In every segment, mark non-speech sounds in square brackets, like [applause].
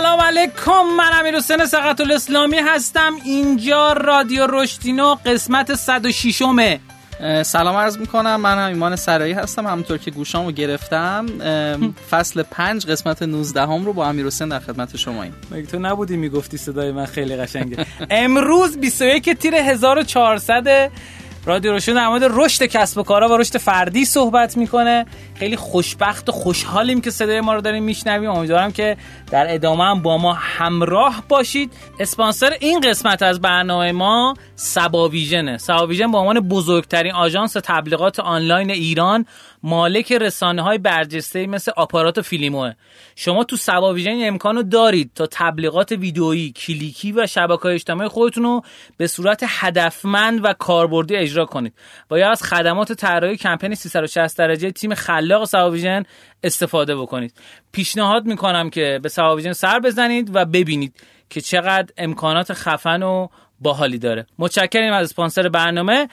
سلام علیکم من امیر حسین سقط الاسلامی هستم. اینجا رادیو رشدینو قسمت 106 ه سلام عرض می‌کنم. من هم ایمان سرایی هستم. همونطور که گوشامو گرفتم فصل 5 قسمت 19 هم رو با امیر حسین در خدمت شما این مگه تو نبودی می‌گفتی صدای من خیلی قشنگه؟ امروز 21 تیر 1400 رادیو روشن در مورد رشد کسب و کارها و رشد فردی صحبت می‌کنه. خیلی خوشبخت و خوشحالیم که صدای ما رو داریم میشنویم. امیدوارم که در ادامه هم با ما همراه باشید. اسپانسر این قسمت از برنامه ما سبا ویژنه سبا ویژن به عنوان بزرگترین آژانس تبلیغات آنلاین ایران مالک رسانه های برجسته مثل آپارات و فیلیموه شما تو سبا ویژن امکانو دارید تا تبلیغات ویدئویی کلیکی و شبکه اجتماعی خودتون رو به صورت هدفمند و کاربردی اجرا کنید. یا از خدمات طراحی کمپین 360 درجه تیم خلاق سبا ویژن استفاده بکنید. پیشنهاد می‌کنم که به سبا ویژن سر بزنید و ببینید که چقدر امکانات خفن و باحالی داره. متشکریم از اسپانسر برنامه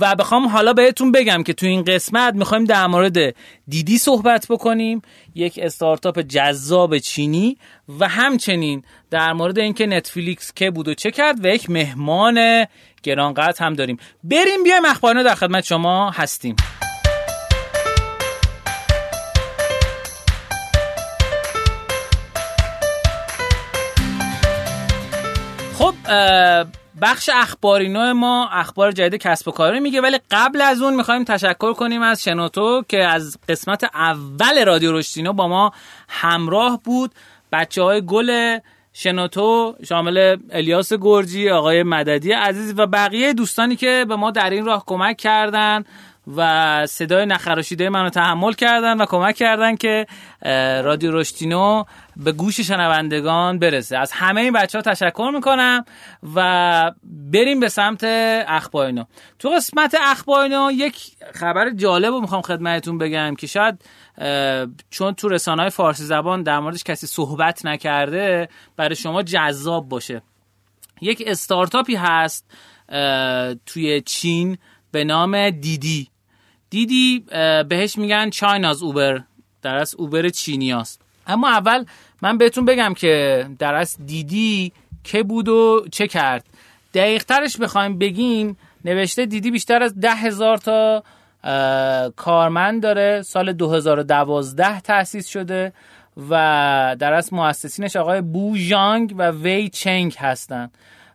و بخوام حالا بهتون بگم که تو این قسمت می‌خوایم در مورد دیدی صحبت بکنیم یک استارتاپ جذاب چینی و همچنین در مورد اینکه نتفلیکس که بود و چه کرد و یک مهمان گرانقدر هم داریم. بریم بیایم اخبارنا در خدمت شما هستیم. خب بخش اخباری نوع ما اخبار جدید کسب و کاری میگه ولی قبل از اون می‌خوایم تشکر کنیم از شنوتو که از قسمت اول رادیو رشتینو با ما همراه بود. بچه های گل شنوتو شامل الیاس گرجی آقای مددی عزیز و بقیه دوستانی که به ما در این راه کمک کردن. و صدای نخراشیده منو تحمل کردن و کمک کردن که رادیو رشتینو به گوش شنوندگان برسه. از همه این بچه ها تشکر می‌کنم و بریم به سمت اخبارینو تو قسمت اخبارینو یک خبر جالب رو می‌خوام خدمتتون بگم که شاید چون تو رسانه های فارسی زبان در موردش کسی صحبت نکرده برای شما جذاب باشه. یک استارتاپی هست توی چین به نام دیدی. دیدی بهش میگن چایناز اوبر در از اوبر چینی است اما اول من بهتون بگم که در از دیدی که بود و چه کرد. دقیق ترش بخوایم بگیم نوشته دیدی بیشتر از ده هزار تا کارمند داره. سال 2012 تأسیس شده و در واقع مؤسسینش آقای بو جانگ و وی چنگ هستند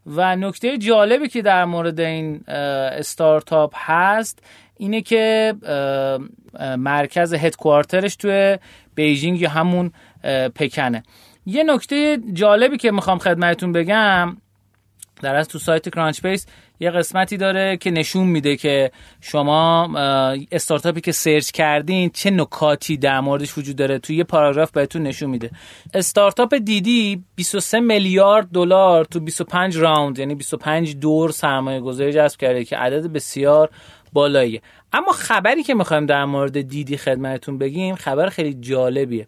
و نکته جالبی که در مورد این استارتاپ هست اینه که مرکز headquarter ش توی بیجینگ یا همون پکنه. یه نکته جالبی که می‌خوام خدمتتون بگم در واقع تو سایت Crunchbase یه قسمتی داره که نشون میده که شما استارتاپی که سرچ کردین چه نکاتی در موردش وجود داره. توی یه پاراگراف بهتون نشون میده. استارتاپ دیدی 23 میلیارد دلار تو 25 راوند یعنی 25 دور سرمایه گذاری جذب کرده که عدد بسیار بالاییه اما خبری که می‌خوایم در مورد دیدی خدمتتون بگیم خبر خیلی جالبیه.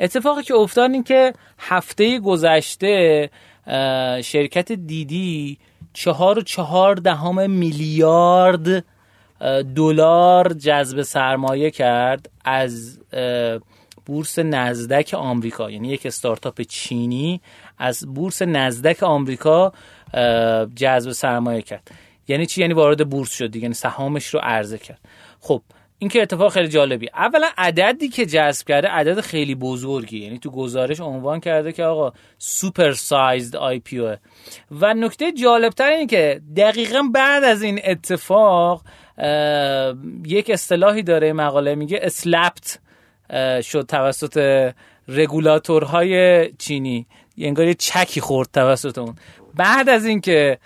اتفاقی که افتاد این که هفته گذشته شرکت دیدی چهار و چهار دهم میلیارد دلار جذب سرمایه کرد از بورس نزدک آمریکا. یعنی یک استارتاپ چینی از بورس نزدک آمریکا جذب سرمایه کرد. یعنی چی؟ یعنی وارد بورس شد یعنی سهامش رو عرضه کرد. خب این که اتفاق خیلی جالبی. اولا عددی که جذب کرده عدد خیلی بزرگی یعنی تو گزارش عنوان کرده که آقا super-sized IPO و نکته جالبتر اینه که دقیقا بعد از این اتفاق یک اصطلاحی داره مقاله میگه slapped شد توسط رگولاتورهای چینی. انگار یه چکی خورد توسط اون. بعد از اینکه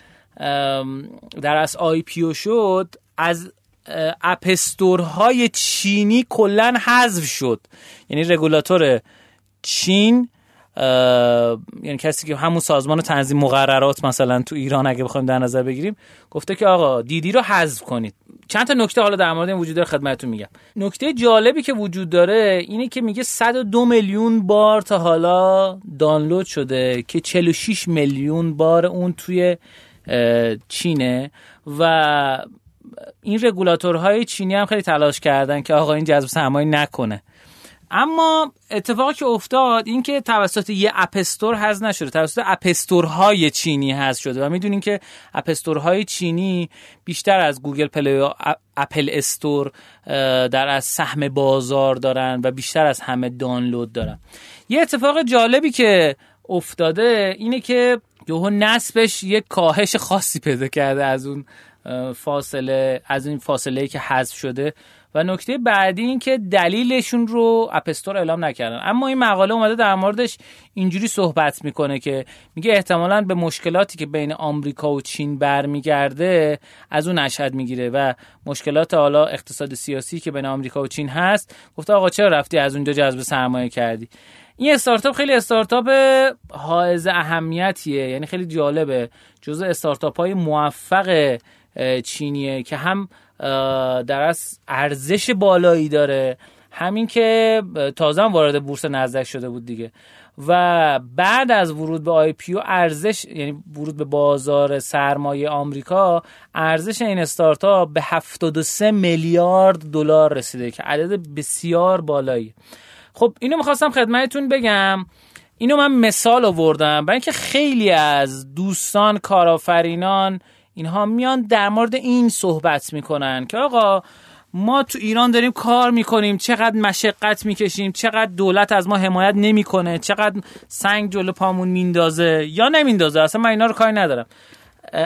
در واقع IPO شد از app store های چینی کلا حذف شد. یعنی رگولاتور چین یعنی کسی که همون سازمان تنظیم مقررات مثلا تو ایران اگه بخوایم در نظر بگیریم گفته که آقا دیدی رو حذف کنید. چند تا نکته حالا در مورد این وجود داره خدمتتون میگم. نکته جالبی که وجود داره اینه که میگه 102 میلیون بار تا حالا دانلود شده که 46 میلیون بار اون توی چینه و این رگولاتورهای چینی هم خیلی تلاش کردن که آقا این جذب سرمایه نکنه. اما اتفاقی که افتاد این که توسط یه اپستور هست نشده توسط app store های چینی هست شده و می‌دونین که اپستورهای چینی بیشتر از Google Play و Apple Store در واقع سهم بازار دارن و بیشتر از همه دانلود دارن. یه اتفاق جالبی که افتاده اینه که یهو نصبش یک کاهش خاصی پیدا کرده از اون فاصله از این فاصله که حذف شده. و نکته بعدی این که دلیلشون رو اپستور اعلام نکردن. اما این مقاله اومده در موردش اینجوری صحبت می‌کنه که میگه احتمالا به مشکلاتی که بین آمریکا و چین برمیگرده از اون اشهد می‌گیره. و مشکلات حالا اقتصاد سیاسی که بین آمریکا و چین هست گفته آقا چرا رفتی از اونجا جذب سرمایه کردی؟ این استارتاپ خیلی استارتاپ حائز اهمیتیه یعنی خیلی جالبه. جزء استارتاپ های موفق چینیه که هم در از ارزش بالایی داره. همین که تازه وارد بورس نزدک شده بود دیگه. و بعد از ورود به آی پیو ارزش یعنی ورود به بازار سرمایه آمریکا ارزش این استارتاپ به 73 میلیارد دلار رسیده که عدد بسیار بالایی. خب اینو می‌خواستم خدمتتون بگم. اینو من مثال آوردم برای اینکه خیلی از دوستان کارآفرینان اینها میان در مورد این صحبت می‌کنن که آقا ما تو ایران داریم کار می‌کنیم چقدر مشقت می‌کشیم چقدر دولت از ما حمایت نمی‌کنه چقدر سنگ جلو پامون میندازه یا نمیندازه اصلا من اینا رو کاری ندارم.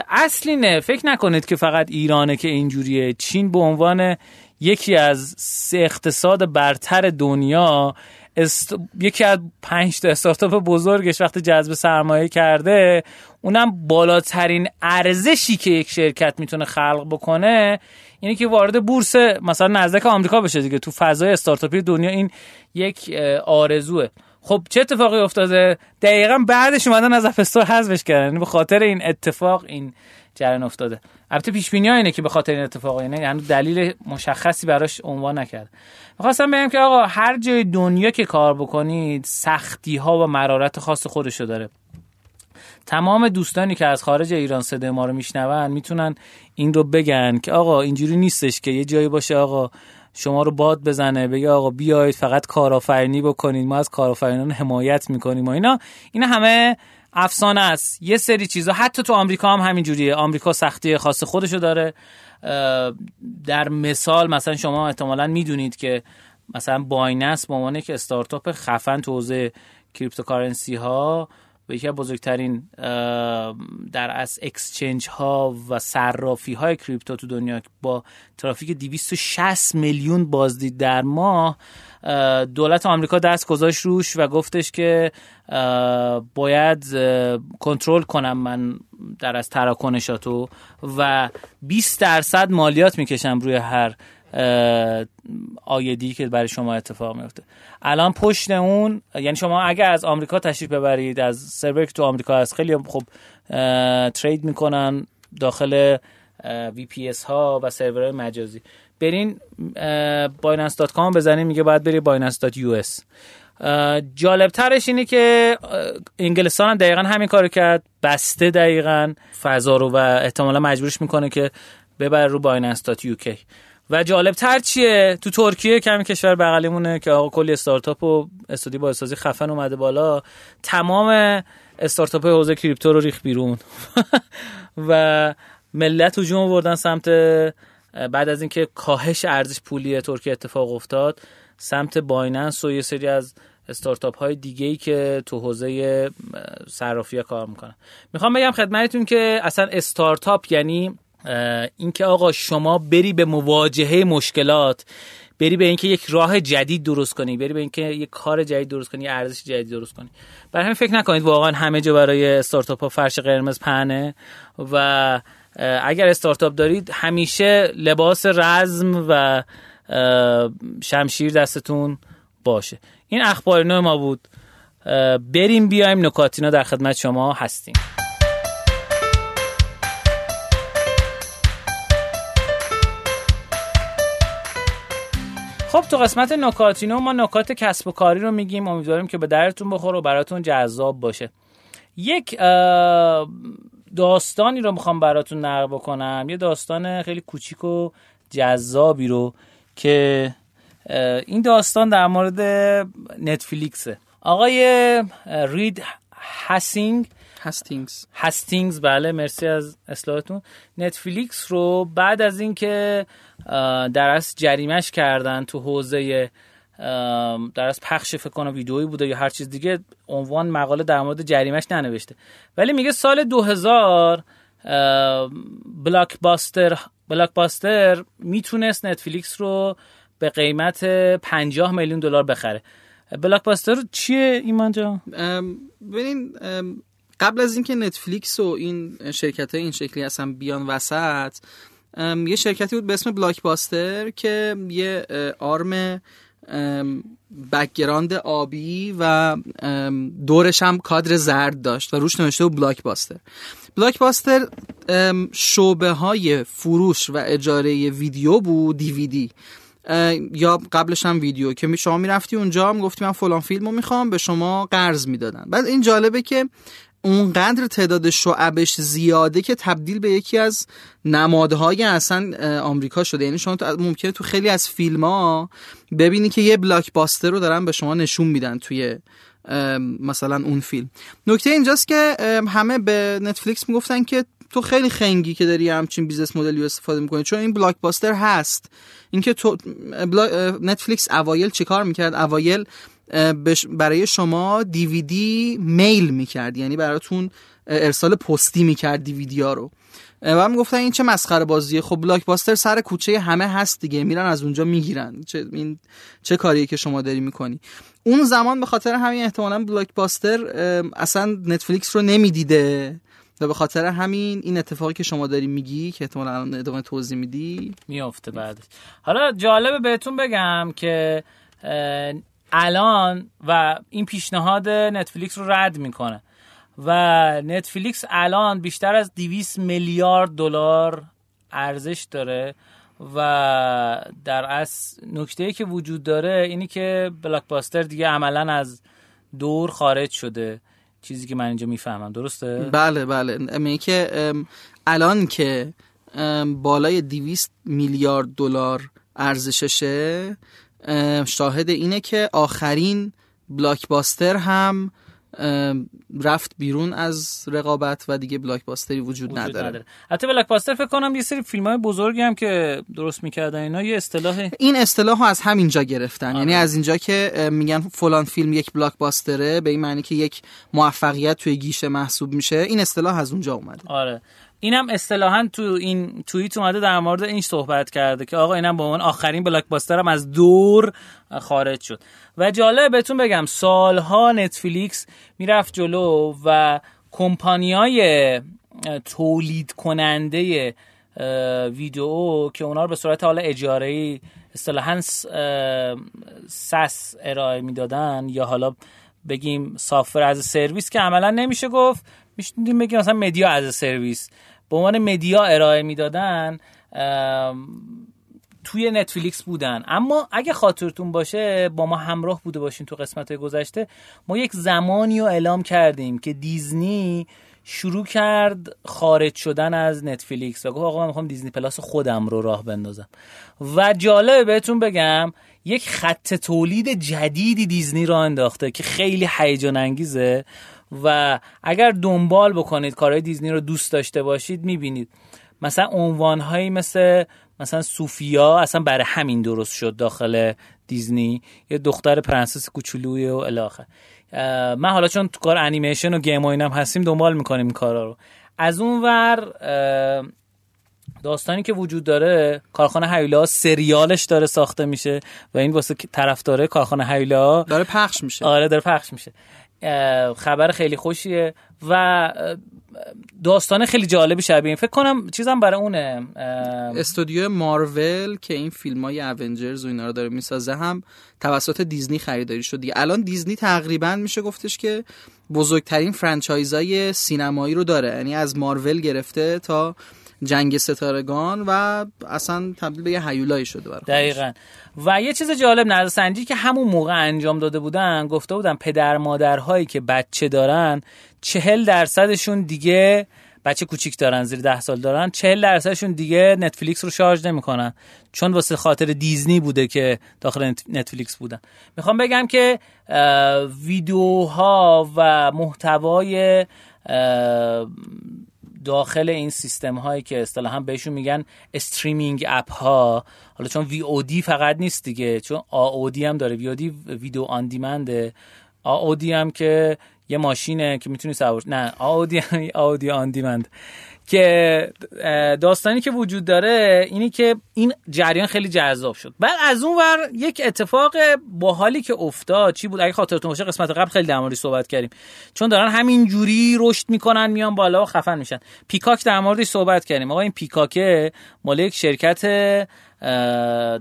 اصلی نه فکر نکنید که فقط ایرانه که اینجوریه. چین به عنوان یکی از سه اقتصاد برتر دنیا است... یکی از پنج تا استارتاپ بزرگش وقتی جذب سرمایه کرده اونم بالاترین ارزشی که یک شرکت می‌تونه خلق بکنه اینه که وارد بورس مثلا نزدیک آمریکا بشه دیگه. تو فضای استارتاپی دنیا این یک آرزوه. خب چه اتفاقی افتاده؟ دقیقا بعدش اومدن از اپستور حذفش کردن. یعنی به خاطر این اتفاق این جریان افتاده. البته پیش بینی اینه که به خاطر این اتفاق اینه یعنی دلیل مشخصی براش عنوان نکرد. می‌خواستم بگم که آقا هر جای دنیا که کار بکنید سختی ها و مرارت خاص خودشو داره. تمام دوستانی که از خارج ایران صدای ما رو میشنون می‌تونن این رو بگن که آقا اینجوری نیستش که یه جایی باشه آقا شما رو باد بزنه بگه آقا بیاید فقط کارآفرینی بکنید ما از کارآفرینان حمایت می‌کنیم و اینا. اینا همه افسانه است. یه سری چیزا. حتی تو آمریکا هم همین جوریه آمریکا سختی خاص خودشو داره. در مثال مثلا شما احتمالا می‌دونید که مثلا بایننس به عنوان یک استارتاپ خفن تو حوزه cryptocurrency ها و یکی بزرگترین در واقع exchange ها و صرافی های کریپتو تو دنیا با ترافیک 260 میلیون بازدید در ماه دولت آمریکا دست گذاشت روش و گفتش که باید کنترل کنم من در واقع تراکنشاتو و 20 درصد مالیات می‌کشم روی هر عایدی که برای شما اتفاق میفته الان پشت اون یعنی شما اگر از آمریکا تشریف ببرید از سرور که تو آمریکا هست خیلی خب trade می‌کنن داخل VPS ها و سرورهای مجازی. برین بایننس.com بزنین میگه باید بری بایننس.us جالب ترش اینه که انگلستان هم دقیقا همین کارو کرد بسته دقیقا فضا رو و احتمالا مجبورش می‌کنه که ببره رو بایننس.uk و جالب تر چیه؟ تو ترکیه کمی کشور بغلیمونه که آقا کلی استارتاپ و استودی با استازی خفن اومده بالا. تمام استارتاپ حوزه کریپتو رو ریخ بیرون. [laughs] و ملت هجوم آوردن سمت بعد از اینکه کاهش ارزش پولی ترکیه اتفاق افتاد سمت بایننس و یه سری از استارتاپ های دیگه ای که تو حوزه صرافی کار می‌کنن. می‌خوام بگم خدمتتون که اصلا استارتاپ یعنی اینکه آقا شما بری به مواجهه مشکلات بری به اینکه یک راه جدید درست کنی بری به اینکه یک کار جدید درست کنی ارزش جدید درست کنی. برای همین فکر نکنید واقعا همه جا برای استارتاپ ها فرش قرمز پهنه و اگر استارتاپ دارید همیشه لباس رزم و شمشیر دستتون باشه. این اخبار نو ما بود. بریم بیایم نکاتینا در خدمت شما هستیم. خب تو قسمت نکاتینو ما نکات کسب و کاری رو میگیم. امیدواریم که به درتون بخوره و براتون جذاب باشه. یک داستانی رو می‌خوام براتون نقل بکنم. یه داستان خیلی کوچیک و جذابی رو که این داستان در مورد نتفلیکسه. آقای رید هاسینگ هستینگز هستینگز بله مرسی از اصلاحتون. نتفلیکس رو بعد از اینکه در از جریمش کردن تو حوزه در از پخش فکر کنم ویدئویی بوده یا هر چیز دیگه عنوان مقاله در مورد جریمش ننوشته. ولی میگه سال 2000 بلاک باستر بلاک باستر می‌تونست نتفلیکس رو به قیمت 50 میلیون دلار بخره. بلاک باستر چیه ایمان جان؟ ببینین قبل از اینکه نتفلیکس و این شرکت های این شکلی هستن بیان وسط یه شرکتی بود به اسم Blockbuster که یه آرم background آبی و دورش هم کادر زرد داشت و روش نوشته بود Blockbuster Blockbuster شعبه های فروش و اجاره ویدیو بود دیویدی. یا قبلش هم ویدیو که شما می‌رفتی اونجا هم گفتی من فلان فیلمو می‌خوام به شما قرض می‌دادن. بعد این جالبه که اونقدر تعداد شعبش زیاده که تبدیل به یکی از نمادهای اصلا آمریکا شده. یعنی شما ممکنه تو خیلی از فیلم ها ببینی که یه Blockbuster رو دارن به شما نشون میدن توی مثلا اون فیلم. نکته اینجاست که همه به نتفلیکس می‌گفتن که تو خیلی خنگی که داری همچین business model ی استفاده می‌کنی. چون این Blockbuster هست. اینکه تو نتفلیکس اوایل چیکار می‌کرد؟ اوایل برای شما دیویدی میل می‌کرد یعنی براتون ارسال پستی می‌کرد دیویدی ها رو و هم گفتن این چه مسخره بازیه. خب بلاک باستر سر کوچه همه هست دیگه میرن از اونجا می‌گیرن. چه این چه کاریه که شما داری می‌کنی؟ اون زمان به خاطر همین احتمالا بلاک باستر اصلا نتفلیکس رو نمی‌دیده. و به خاطر همین این اتفاقی که شما داری میگی که احتمالا الان ادامه توضیح میدی. میافته بعدش. حالا جالبه بهتون بگم که الان و این پیشنهاد نتفلیکس رو رد می‌کنه. و نتفلیکس الان بیشتر از 200 میلیارد دلار ارزش داره و در از نکته که وجود داره اینی که بلاکباستر دیگه عملا از دور خارج شده. چیزی که من اینجا می‌فهمم. درسته؟ بله بله. می که الان که بالای 200 میلیارد دلار ارزششه شاهد اینه که آخرین بلاکباستر هم رفت بیرون از رقابت و دیگه بلاکباستری وجود, وجود نداره. نداره. حتی بلاکباستر فکر کنم یه سری فیلم های بزرگی هم که درست می‌کردن اینا یه اصطلاح این اصطلاح از همینجا گرفتن. آره. یعنی از اینجا که میگن فلان فیلم یک بلاکباستره به این معنی که یک موفقیت توی گیشه محسوب میشه. این اصطلاح از اونجا اومده. آره. اینم اصطلاحا تو این توییت اومده در مورد این صحبت کرده که آقا اینم به عنوان آخرین بلاکباستر هم از دور خارج شد. و جالب بهتون بگم سالها نتفلیکس می‌رفت جلو و کمپانیای تولید کننده ویدیو که اونا رو به صورت حالا اجاره اصطلاحا SaaS ارائه می‌دادن یا حالا بگیم software as service که عملا نمیشه گفت میشتیم بگیم مثلا media as service به عنوان media ارائه می‌دادن توی نتفلیکس بودن. اما اگه خاطرتون باشه با ما همراه بوده باشین تو قسمت گذشته. ما یک زمانی رو اعلام کردیم که دیزنی شروع کرد خارج شدن از نتفلیکس و گفت آقا من می‌خوام دیزنی پلاس خودم رو راه بندازم. و جالبه بهتون بگم یک خط تولید جدیدی دیزنی را انداخته که خیلی هیجان انگیزه. و اگر دنبال بکنید کارهای دیزنی رو دوست داشته باشید می‌بینید. مثلا عنوانهایی مثل مثلا سوفیا اصلا برای همین درست شد داخل دیزنی. یه دختر پرنسس کوچولوی و الی آخر من حالا چون تو کار انیمیشن و game و اینم هستیم دنبال می‌کنیم این کارا رو. از اون ور داستانی که وجود داره کارخانه هیولا سریالش داره ساخته میشه و این واسه طرفدار کارخانه هیولا داره پخش میشه. آره داره پخش میشه. خبر خیلی خوشیه و داستان خیلی جالبی شبیه فکر کنم چیزم برای اونه استودیو مارول که این فیلم های اونجرز و اینا رو داره می‌سازه هم توسط دیزنی خریداری شد دیگه. الان دیزنی تقریبا میشه گفتش که بزرگترین فرانچایزای سینمایی رو داره یعنی از مارول گرفته تا جنگ ستارگان و اصلا تبدیل به یه هیولایی شده برای دقیقا. و یه چیز جالب نظرسنجی که همون موقع انجام داده بودن گفته بودن پدر مادرهایی که بچه دارن چهل درصدشون دیگه بچه کوچیک دارن زیر ده سال دارن 40 درصدشون دیگه نتفلیکس رو شارژ نمی‌کنن. چون واسه خاطر دیزنی بوده که داخل نتفلیکس بودن. می‌خوام بگم که ویدیوها و محتوای داخل این سیستم هایی که اصطلاحا بهشون میگن استریمینگ اپ ها حالا چون وی او دی فقط نیست دیگه چون آ او دی هم داره. وی او دی ویدیو آن دیمنده. آ او دی هم که یه ماشینه که می‌تونی سوار نه آودی [laughs] آودی آن دیمند. که داستانی که وجود داره اینی که این جریان خیلی جذاب شد. بعد از اون ور یک اتفاق باحالی که افتاد چی بود؟ اگه خاطرتون باشه قسمت قبل خیلی در صحبت کردیم. چون دارن همین جوری رشد می‌کنن میان بالا و خفن میشن. پیکاک در موردش صحبت کردیم. آقا این پیکاکه مال یک شرکت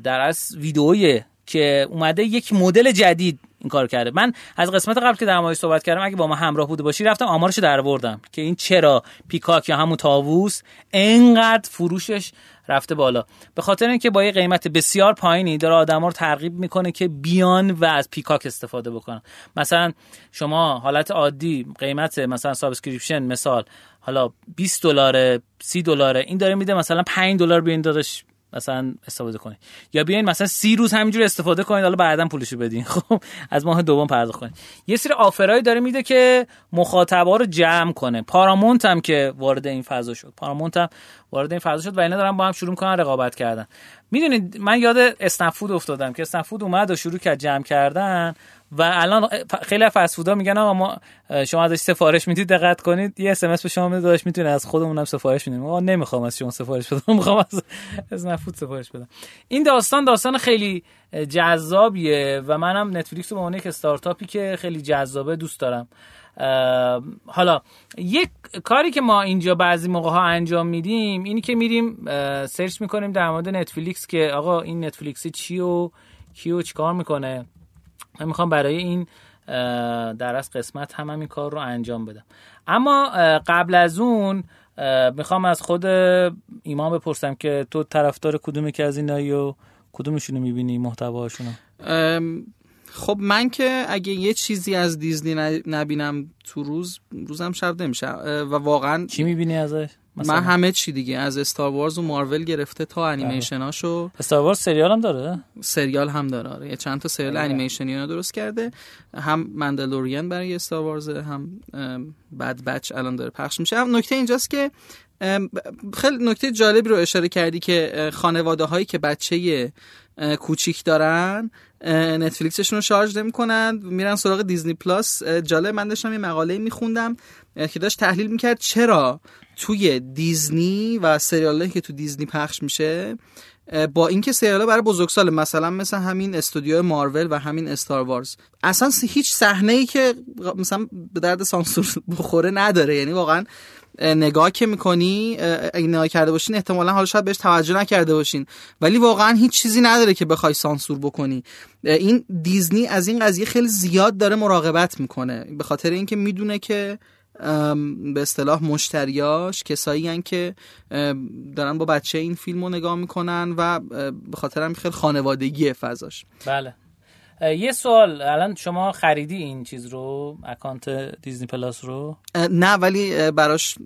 در از ویدئویی که اومده یک مدل جدید این کار کرده. من از قسمت قبل که در موردش صحبت کردم اگه با ما همراه بوده باشی رفتم آمارش در بردم که این چرا پیکاک یا همون تاووس انقدر فروشش رفته بالا. به خاطر اینکه با یه قیمت بسیار پایینی داره آدما رو ترغیب می‌کنه که بیان و از پیکاک استفاده بکنن. مثلا شما حالت عادی قیمت مثلا subscription مثال حالا 20 دلار 30 دلاره این داره میده مثلا 5 دلار بیاین داداش. مثلا استفاده کنید یا بیاین مثلا سی روز همینجور استفاده کنید حالا بعدا پولشو بدین. [laughs] خب از ماه دوم پرداخت کنید یه سری offer هایی داره میده که مخاطبا رو جمع کنه. پارامونت هم که وارد این فضا شد. پارامونت هم وارد این فضا شد و اینا دارن با هم شروع کنن رقابت کردن. می‌دونید من یاد اسنپ‌فود افتادم که اسنپ‌فود اومد و شروع کرد جمع کردن و الان خیلی فست‌فودا میگن آقا ما شما ازش سفارش می‌دید دقت کنید. یه اس به شما میده داشت می‌تونه از خودمون هم سفارش میدیم آقا نمی‌خوام از شما سفارش بدم [laughs] می‌خوام از اسنپ‌فود سفارش بدم. این داستان داستان خیلی جذابیه و منم نتفلیکس رو به عنوان یک استارتاپی که خیلی جذابه دوست دارم. حالا یک کاری که ما اینجا بعضی موقع ها انجام میدیم اینی که میریم search می‌کنیم در مورد نتفلیکس که آقا این نتفلیکسی چی و کیو چیکار می‌کنه. من می‌خوام برای این در از قسمت هم این کار رو انجام بدم. اما قبل از اون می‌خوام از خود ایمان بپرسم که تو طرفدار کدومی که از اینایی و کدومشونو می‌بینی محتواشونو؟ خب من که اگه یه چیزی از دیزنی نبینم تو روز روزم شب نمیشه. و واقعا چی می‌بینی ازش؟ من همه چی دیگه. از استار وارز و مارول گرفته تا انیمیشناشو استار وارز سریال هم داره؟ سریال هم داره آره. یه چند تا سریال انیمیشنی رو درست کرده. هم مندلورین برای استار وارز هم بد بچ الان داره پخش میشه. هم نکته اینجاست که خیلی نکته جالبی رو اشاره کردی که خانواده هایی که بچه کوچیک دارن. نتفلیکسشون رو شارژ نمی‌کنن. میرن سراغ دیزنی پلاس. جالب من داشتم یه مقاله میخوندم که داشت تحلیل می‌کرد چرا توی دیزنی و سریالی که تو دیزنی پخش میشه با اینکه سریال برای بزرگسال مثلا مثل همین استودیو مارول و همین استار وارز. اصلا هیچ صحنه ای که مثلا به درد سانسور [laughs] بخوره نداره. یعنی واقعا نگاه که می‌کنی اگه نگاه کرده باشین احتمالا حالا شاید بهش توجه نکرده باشین. ولی واقعا هیچ چیزی نداره که بخوای سانسور بکنی. این دیزنی از این قضیه خیلی زیاد داره مراقبت می‌کنه. به خاطر اینکه می‌دونه که به اصطلاح مشتریاش کسایی هن که دارن با بچه این فیلم رو نگاه می‌کنن و به خاطر هم خیلی خانوادگی فضاش. بله. یه سوال الان شما خریدی این چیز رو اکانت دیزنی پلاس رو؟ نه ولی براش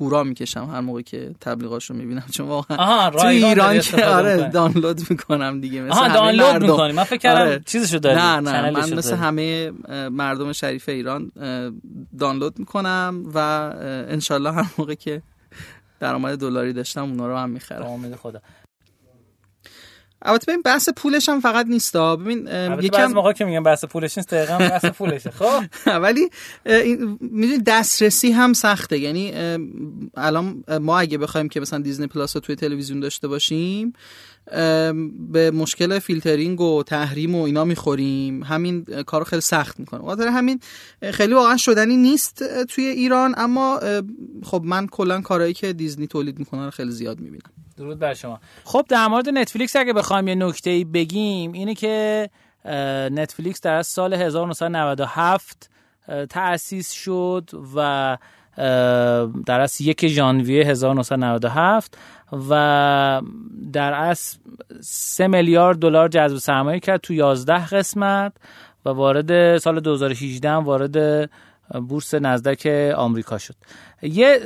هورا می‌کشم هر موقع که تبلیغاش رو می‌بینم. چون واقعا تو ایران که آره دانلود می‌کنم دیگه مثل آها دانلود می‌کنی. من فکر کردم آره. چیزشو داری نه نه من مثل همه مردم شریف ایران دانلود می‌کنم و انشالله هر موقع که درآمد دلاری داشتم اونا رو هم می‌خرم. امید خدا. البته ببین بحث پولش هم فقط نیستا ببین یکم موقع که میگم بحث پولش نیست دقیقاً بحث پولشه. خب. [laughs] ولی می‌دونی دسترسی هم سخته. یعنی الان ما اگه بخوایم که مثلا دیزنی پلاس رو توی تلویزیون داشته باشیم به مشکل فیلترینگ و تحریم و اینا می‌خوریم. همین کار خیلی سخت می‌کنه. خاطر همین خیلی واقعا شدنی نیست توی ایران اما خب من کلا کارهایی که دیزنی تولید می‌کنه رو خیلی زیاد می‌بینم. درود بر شما. خب در مورد نتفلیکس اگه بخوایم یه نکته بگیم اینه که نتفلیکس در سال 1997 تأسیس شد و در از یک ژانویه 1997 و در اصل 3 میلیارد دلار جذب سرمایه کرد تو 11 قسمت و وارد سال 2018 وارد بورس نزدک آمریکا شد. یه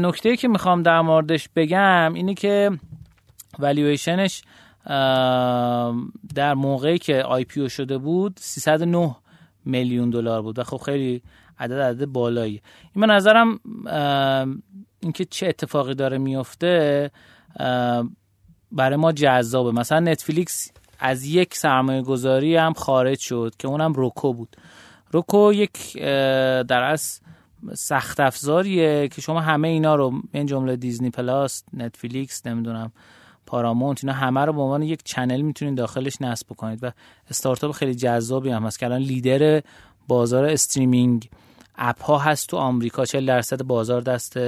نکته که می‌خوام در موردش بگم اینه که والیویشنش در موقعی که آی پی شده بود 309 میلیون دلار بود و خب خیلی عدد عدد بالایی این من نظرم اینکه چه اتفاقی داره میفته برای ما جذابه. مثلا نتفلیکس از یک سرمایه گذاری هم خارج شد که اونم Roku بود. Roku یک در واقع سخت افزاریه که شما همه اینا رو این جمله دیزنی پلاس نتفلیکس نمی‌دونم پارامونت اینا همه رو به عنوان یک channel می‌تونید داخلش نصب بکنید و استارتاپ خیلی جذابی هم هست که الان لیدر بازار streaming app ها هست تو آمریکا. 40 درصد بازار دست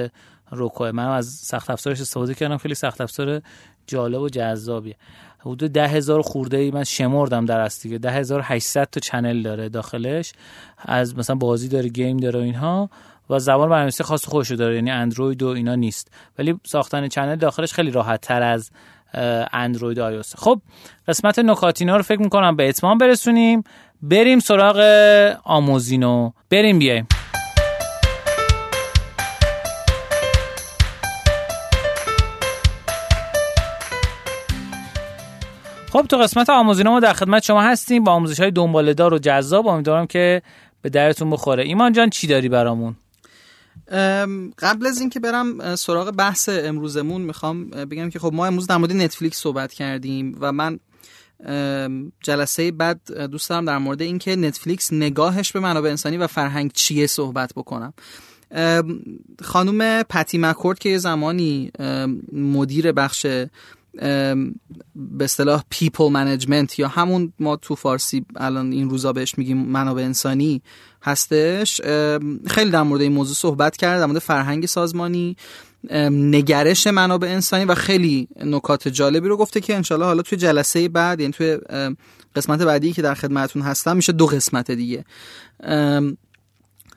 Roku من از سخت افزارش استفاده کردم خیلی سخت افزار جالب و جذابیه. حدود ده هزار خورده ای من شمردم در است دیگه. ده هزار تا channel داره داخلش. از مثلا بازی داره game داره اینها. و زبان برنامه‌نویسی خاص خودشو داره یعنی اندروید و اینا نیست. ولی ساختن channel داخلش خیلی راحت تر از اندروید و iOS. خب قسمت نکاتینا رو فکر می‌کنم به اتمام برسونیم. بریم سراغ آموزینو. بریم بیایم. خب تو قسمت آموزینو ما در خدمت شما هستیم. با آموزش های دنباله دار و جذاب امیدوارم که به درتون بخوره. ایمان جان چی داری برامون؟ قبل از اینکه برم سراغ بحث امروزمون می‌خوام بگم که خب ما امروز در مورد نتفلیکس صحبت کردیم و من جلسه بعد دوست دارم در مورد اینکه نتفلیکس نگاهش به منابع انسانی و فرهنگ چیه صحبت بکنم. خانم پتی مکورد که یه زمانی مدیر بخش به اصطلاح people management یا همون ما تو فارسی الان این روزا بهش میگیم منابع انسانی هستش. خیلی در مورد این موضوع صحبت کرد در مورد فرهنگ سازمانی نگرش منابع انسانی و خیلی نکات جالبی رو گفته که انشالله حالا توی جلسه بعد یعنی توی قسمت بعدی که در خدمتون هستم میشه دو قسمت دیگه.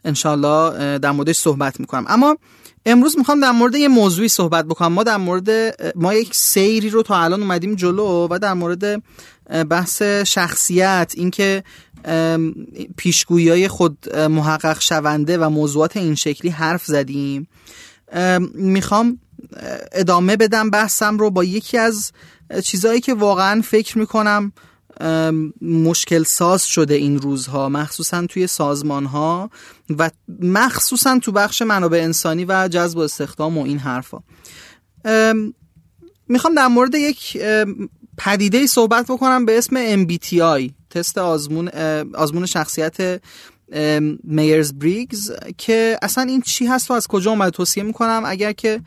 انشالله در موردش صحبت می‌کنم. اما امروز می‌خوام در مورد یه موضوعی صحبت بکنم. ما در مورد ما یک سیری رو تا الان اومدیم جلو و در مورد بحث شخصیت اینکه پیشگویی های خود محقق شونده و موضوعات این شکلی حرف زدیم. می‌خوام ادامه بدم بحثم رو با یکی از چیزهایی که واقعا فکر می‌کنم مشکل ساز شده این روزها مخصوصا توی سازمان ها و مخصوصا تو بخش منابع انسانی و جذب و استخدام و این حرفا. می‌خوام در مورد یک پدیده صحبت بکنم به اسم MBTI تست آزمون آزمون شخصیت میرز بریگز که اصلا این چی هست و از کجا اومده؟ توصیه می‌کنم اگر که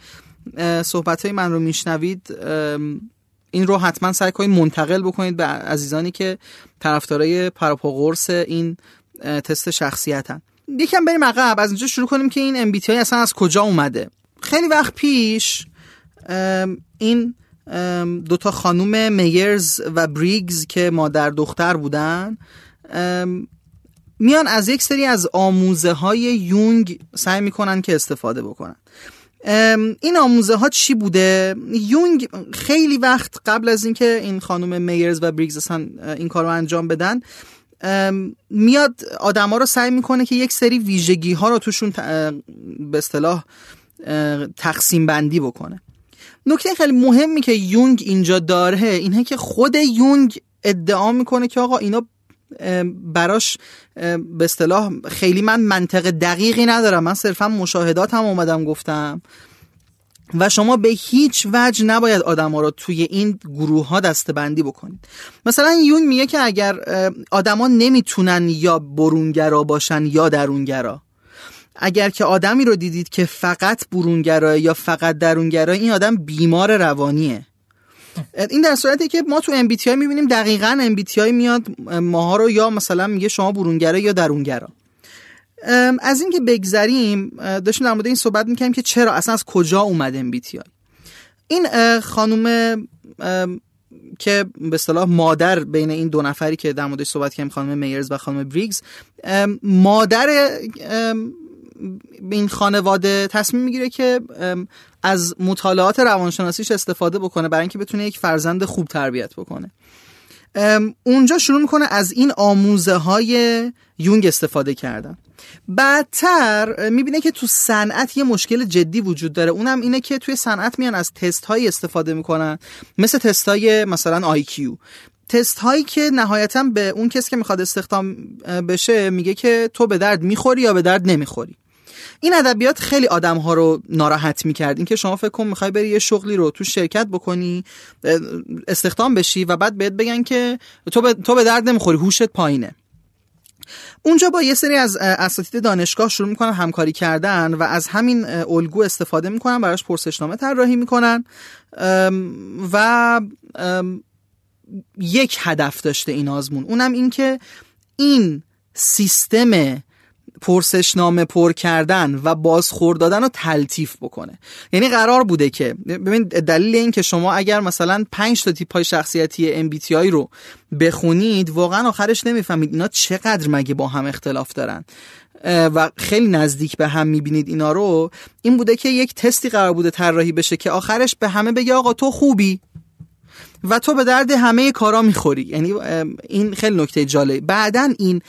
صحبت های من رو میشنوید این رو حتما سعی کنید منتقل بکنید به عزیزانی که طرفدارای پراپاگورس این تست شخصیتن. یکم بریم عقب. از اینجا شروع کنیم که این MBTI اصلا از کجا اومده؟ خیلی وقت پیش این دوتا خانوم میرز و بریگز که مادر دختر بودن میان از یک سری از آموزه های یونگ سعی می‌کنن که استفاده بکنن. این آموزه ها چی بوده؟ یونگ خیلی وقت قبل از اینکه این خانم میرز و بریگز اصلا این کار رو انجام بدن میاد آدما رو سعی می‌کنه که یک سری ویژگی ها رو توشون به اصطلاح تقسیم بندی بکنه. نکته خیلی مهمی که یونگ اینجا داره اینه که خود یونگ ادعا می‌کنه که آقا اینا براش به اصطلاح خیلی من منطق دقیقی ندارم. من صرفا مشاهدات هم اومدم گفتم. و شما به هیچ وجه نباید آدم ها رو توی این گروه ها دسته بندی بکنید. مثلا یون میگه که اگر آدما نمی‌تونن یا برونگرا باشن یا درونگرا. اگر که آدمی رو دیدید که فقط برونگرا یا فقط درونگرا این آدم بیمار روانیه. این در صورتی که ما تو MBTI می‌بینیم دقیقا MBTI میاد ماها رو یا مثلا میگه شما برونگرا یا درونگرا. از اینکه بگذریم داشتیم در مورد این صحبت می‌کنیم که چرا اصلا از کجا اومد MBTI این خانم که به اصطلاح مادر بین این دو نفری که در موردش صحبت کردیم خانم میرز و خانم بریگز مادر این خانواده تصمیم می‌گیره که از مطالعات روانشناسیش استفاده بکنه برای اینکه بتونه یک فرزند خوب تربیت بکنه. اونجا شروع می‌کنه از این آموزه های یونگ استفاده کردن. بعدتر می‌بینه که تو صنعت یه مشکل جدی وجود داره. اونم اینه که توی صنعت میان از تست های استفاده می‌کنن. مثل تست های مثلا آیکیو تست هایی که نهایتا به اون کسی که می‌خواد استخدام بشه میگه که تو به درد می‌خوری یا به درد نمی‌خوری. این ادبیات خیلی آدم ها رو ناراحت می‌کرد اینکه شما فکر کن می‌خوای بری یه شغلی رو تو شرکت بکنی استخدام بشی و بعد بهت بگن که تو به, تو به درد نمی‌خوری هوشت پایینه. اونجا با یه سری از اساتید دانشگاه شروع می‌کنن همکاری کردن و از همین الگو استفاده می‌کنن براش پرسشنامه طراحی می‌کنن. و یک هدف داشته این آزمون. اونم این که این سیستم پرسشنامه پر کردن و بازخور دادن رو تلطیف بکنه. یعنی قرار بوده که ببین دلیل این که شما اگر مثلا 5 تا تیپ های شخصیتی MBTI رو بخونید واقعا آخرش نمی‌فهمید اینا چقدر مگه با هم اختلاف دارن. و خیلی نزدیک به هم می‌بینید اینا رو. این بوده که یک تستی قرار بوده طراحی بشه که آخرش به همه بگه آقا تو خوبی؟ و تو به درد همه کارا می‌خوری. یعنی این خیلی نکته جالب. بعدا این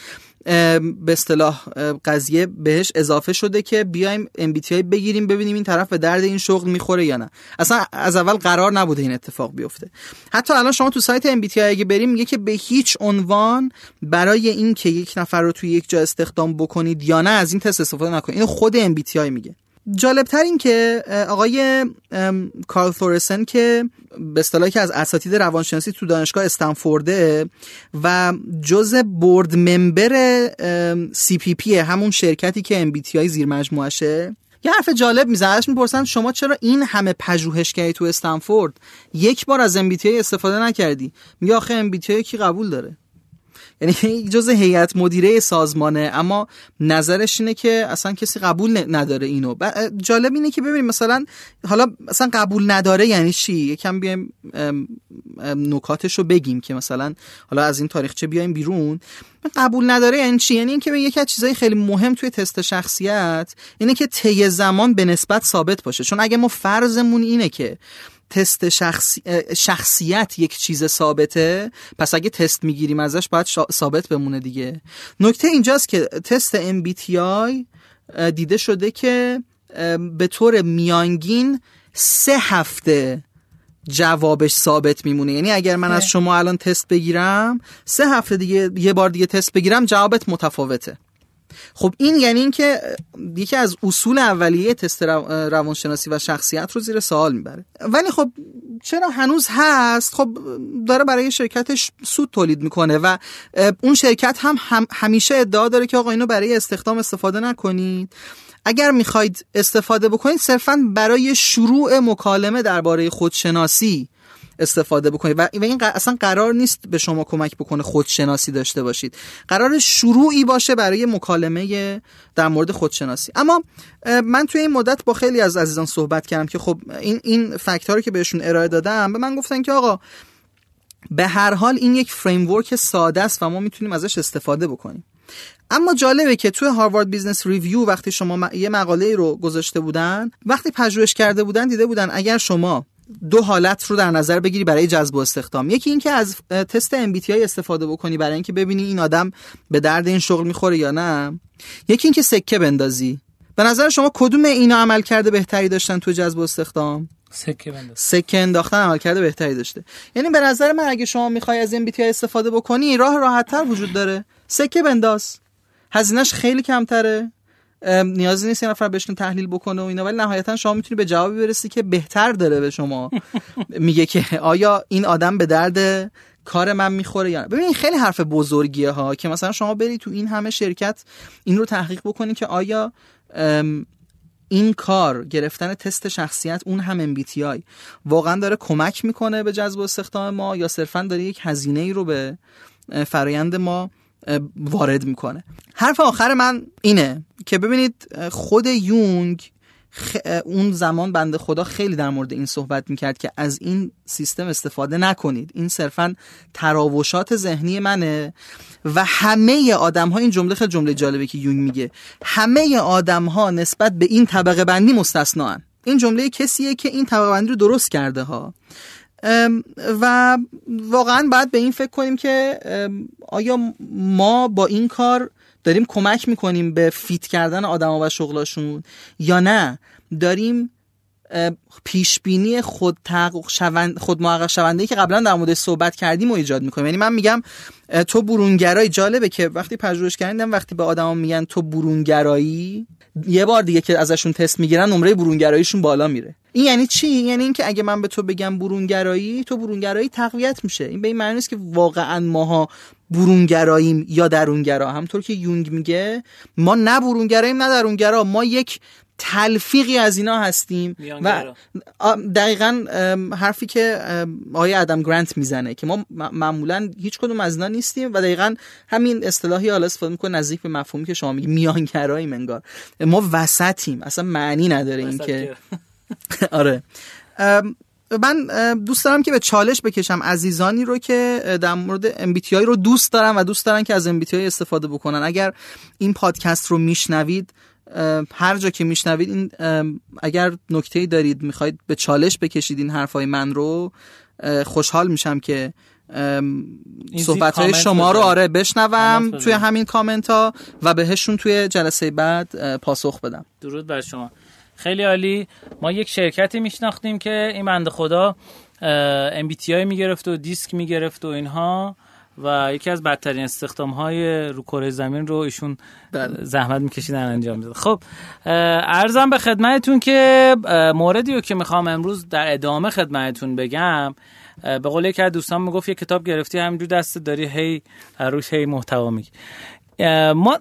به اصطلاح قضیه بهش اضافه شده که بیایم MBTI بگیریم ببینیم این طرف به درد این شغل می‌خوره یا نه. اصلا از اول قرار نبوده این اتفاق بیفته. حتی الان شما تو سایت MBTI اگه بریم میگه که به هیچ عنوان برای این که یک نفر رو توی یک جا استخدام بکنید یا نه از این تست استفاده نکنید. اینو خود MBTI میگه. جالبتر این که آقای کارل فورسن که به اصطلاحی که از اساتید روانشناسی تو دانشگاه استنفورده و جز board member CPP همون شرکتی که MBTI زیر مجموعشه. یه حرف جالب میزن ازش می‌پرسن شما چرا این همه پژوهش کردی تو استنفورد یک بار از MBTI استفاده نکردی؟ میگه آخه MBTI کی قبول داره؟ یعنی [laughs] جز هیئت مدیره سازمانه اما نظرش اینه که اصلا کسی قبول نداره اینو. جالب اینه که ببینیم مثلا حالا اصلا قبول نداره یعنی چی؟ یکم بیایم نکاتش رو بگیم که مثلا حالا از این تاریخچه بیایم بیرون. قبول نداره یعنی چی؟ یعنی اینکه یکی از چیزای خیلی مهم توی تست شخصیت اینه که طی زمان به نسبت ثابت باشه. چون اگه ما فرضمون اینه که تست شخصی... شخصیت یک چیز ثابته پس اگه تست می‌گیریم ازش باید ثابت بمونه دیگه. نکته اینجاست که تست MBTI دیده شده که به طور میانگین سه هفته جوابش ثابت میمونه. یعنی اگر من از شما الان تست بگیرم سه هفته دیگه یه بار دیگه تست بگیرم جوابت متفاوته. خب این یعنی اینکه یکی از اصول اولیه تست روانشناسی و شخصیت رو زیر سوال می‌بره. ولی خب چرا هنوز هست؟ خب داره برای شرکتش سود تولید می‌کنه و اون شرکت هم, هم همیشه ادعا داره که آقا اینو برای استخدام استفاده نکنید. اگر می‌خواید استفاده بکنید صرفا برای شروع مکالمه درباره خودشناسی استفاده بکنید و این اصلا قرار نیست به شما کمک بکنه خودشناسی داشته باشید. قرار شروعی باشه برای مکالمه در مورد خودشناسی. اما من توی این مدت با خیلی از عزیزان صحبت کردم که خب این این fact که بهشون ارائه دادم به من گفتن که آقا به هر حال این یک framework ساده است و ما می‌تونیم ازش استفاده بکنیم. اما جالبه که توی Harvard Business Review وقتی شما یه مقاله رو گذاشته بودن وقتی پژوهش کرده بودن دیده بودن اگر شما دو حالت رو در نظر بگیری برای جذب و استخدام. یکی اینکه از تست MBTI استفاده بکنی برای اینکه ببینی این آدم به درد این شغل می‌خوره یا نه. یکی اینکه سکه بندازی. به نظر شما کدوم اینا عمل کرده بهتری داشتن تو جذب و استخدام؟ سکه بنداز سکه انداختن عمل کرده بهتری داشته. یعنی به نظر من اگه شما می‌خوای از MBTI استفاده بکنی راه راحتتر وجود داره. سکه بنداز. هزینهش خیلی کمتره. نیازی نیست یه نفر بهشون تحلیل بکنه و اینا ولی نهایتا شما می‌تونی به جوابی برسی که بهتر داره به شما [laughs] میگه که آیا این آدم به درد کار من می‌خوره یا نه. ببین خیلی حرف بزرگیه ها که مثلا شما بری تو این همه شرکت این رو تحقیق بکنی که آیا این کار گرفتن تست شخصیت اون هم MBTI واقعا داره کمک می‌کنه به جذب استخدام ما یا صرفا داره یک هزینه ای رو به فرایند ما وارد می‌کنه. حرف آخر من اینه که ببینید خود یونگ اون زمان بنده خدا خیلی در مورد این صحبت می‌کرد که از این سیستم استفاده نکنید. این صرفا تراوشات ذهنی منه و همه آدم ها این جمله خیلی جمله جالبه که یونگ میگه همه آدم ها نسبت به این طبقه بندی مستثنا این جمله کسیه که این طبقه بندی رو درست کرده ها. و واقعا باید به این فکر کنیم که آیا ما با این کار داریم کمک می‌کنیم به فیت کردن آدما و شغلاشون یا نه؟ داریم پیش بینی خود شوند خود محقق شونده که قبلا در مورد صحبت کردیم و ایجاد می‌کنیم. یعنی من میگم تو برونگرایی جالبه که وقتی پژوهش کردم وقتی به آدما میگن تو برونگرایی یه بار دیگه که ازشون تست می‌گیرن نمره برونگراییشون بالا میره. این یعنی چی؟ یعنی اینکه اگه من به تو بگم برونگرایی تو برونگرایی تقویت میشه. این به این معنی نیست که واقعا ماها برونگراییم یا درونگرا. همطور که یونگ میگه ما نه برونگراییم نه درونگرا. ما یک تلفیقی از اینا هستیم و دقیقا حرفی که آقای ادم گرانت می‌زنه که ما معمولا هیچ کدوم از اینا نیستیم و دقیقا همین اصطلاحی حالا استفاده می‌کنه نزدیک به مفهومی که شما میگی میانگراییم انگار. ما وسطیم. اصلا معنی نداره این که. [laughs] آره. من دوست دارم که به چالش بکشم. عزیزانی رو که در مورد MBTI رو دوست دارم و دوست دارن که از MBTI استفاده بکنن. اگر این پادکست رو میشنوید هر جا که میشنوید این اگر نکته دارید می‌خواید به چالش بکشید این حرفای من رو خوشحال میشم که صحبت های شما رو آره بشنوم توی همین کامنت ها و بهشون توی جلسه بعد پاسخ بدم. درود بر شما. خیلی عالی. ما یک شرکتی میشناختیم که این بنده خدا MBTI می‌گرفت و دیسک می‌گرفت و اینها. و یکی از بدترین استخدام های رو کره زمین رو ایشون بله. زحمت میکشیدن انجام داد خب ارزم به خدمتتون که موردی رو که می‌خوام امروز در ادامه خدمتتون بگم به قول یکی از دوستان می‌گفت یه کتاب گرفتی همینجور دست داری هی روش هی محتوا میگی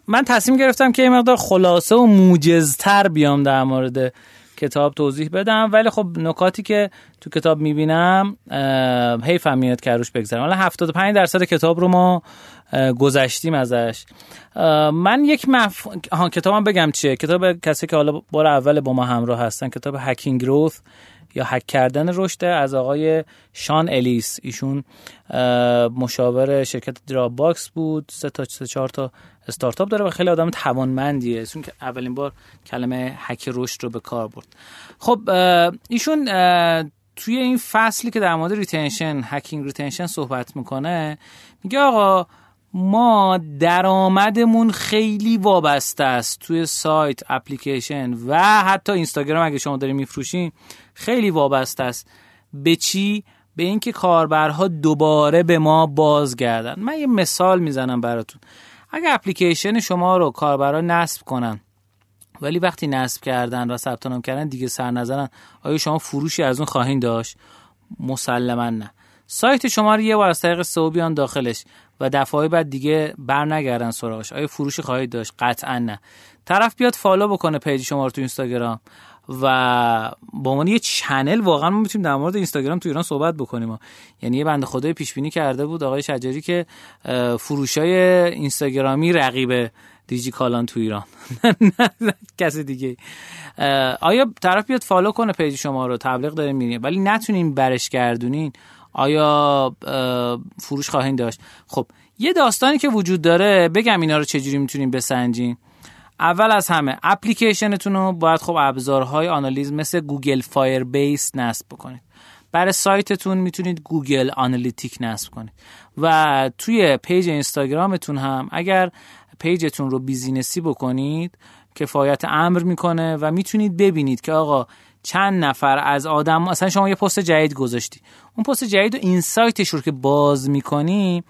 من تصمیم گرفتم که یه مقدار خلاصه و موجزتر بیام در مورد کتاب توضیح بدم. ولی خب نکاتی که تو کتاب می‌بینم هی فهمیت که روش بگذارم. حالا 75 درصد کتاب رو ما گذشتیم ازش. من یک مف... ها کتابم بگم چیه. کتاب کسی که حالا بار اول با ما همراه هستن کتاب هکینگ گروث یا حک کردن رشد از آقای شان الیس. ایشون مشاور شرکت دراب باکس بود. سه تا سه چهار تا استارتاپ داره و خیلی آدم توانمندیه. چون که اولین بار کلمه هک رشد رو به کار برد. خب ایشون توی این فصلی که در مورد retention hacking retention صحبت می‌کنه میگه آقا ما درآمدمون خیلی وابسته است توی سایت اپلیکیشن و حتی اینستاگرام اگه شما دارین میفروشین خیلی وابسته است. به چی؟ به اینکه کاربرها دوباره به ما بازگردن. من یه مثال می‌زنم براتون. اگه اپلیکیشن شما رو کاربرا نصب کنن ولی وقتی نصب کردن و ثبت نام کردن دیگه سر نزنن آیا شما فروشی از اون خواهید داشت؟ مسلما نه. سایت شما رو یه بار از طریق SEO بیان داخلش. و دفعه بعد دیگه بر نگردن سراغش. آیا فروشی خواهید داشت؟ قطعا نه. طرف بیاد follow بکنه page شما رو تو اینستاگرام و با عنوان یه channel واقعا ما می‌تونیم در مورد اینستاگرام تو ایران صحبت بکنیم. یعنی یه بند خدای پیش بینی کرده بود آقای شجری که فروشای اینستاگرامی رقیب دیجی کالا ان تو ایران. [laughs] کسی دیگه. آیا طرف بیاد follow کنه page شما رو؟ تبلیغ داره میرین ولی نتونین برش گردونین. آیا فروش خواهین داشت؟ خب یه داستانی که وجود داره بگم اینا رو چجوری می‌تونیم بسنجین اول از همه اپلیکیشنتون رو باید خب ابزارهای آنالیز مثل Google Firebase نصب بکنید. برای سایتتون می‌تونید Google Analytic نصب کنید. و توی page اینستاگرامتون هم اگر page تون رو business ی بکنید کفایت امر می‌کنه و می‌تونید ببینید که آقا چند نفر از آدم مثلا شما یه پست جدید گذاشتی. اون پست جدید و این سایتش رو که باز می‌کنی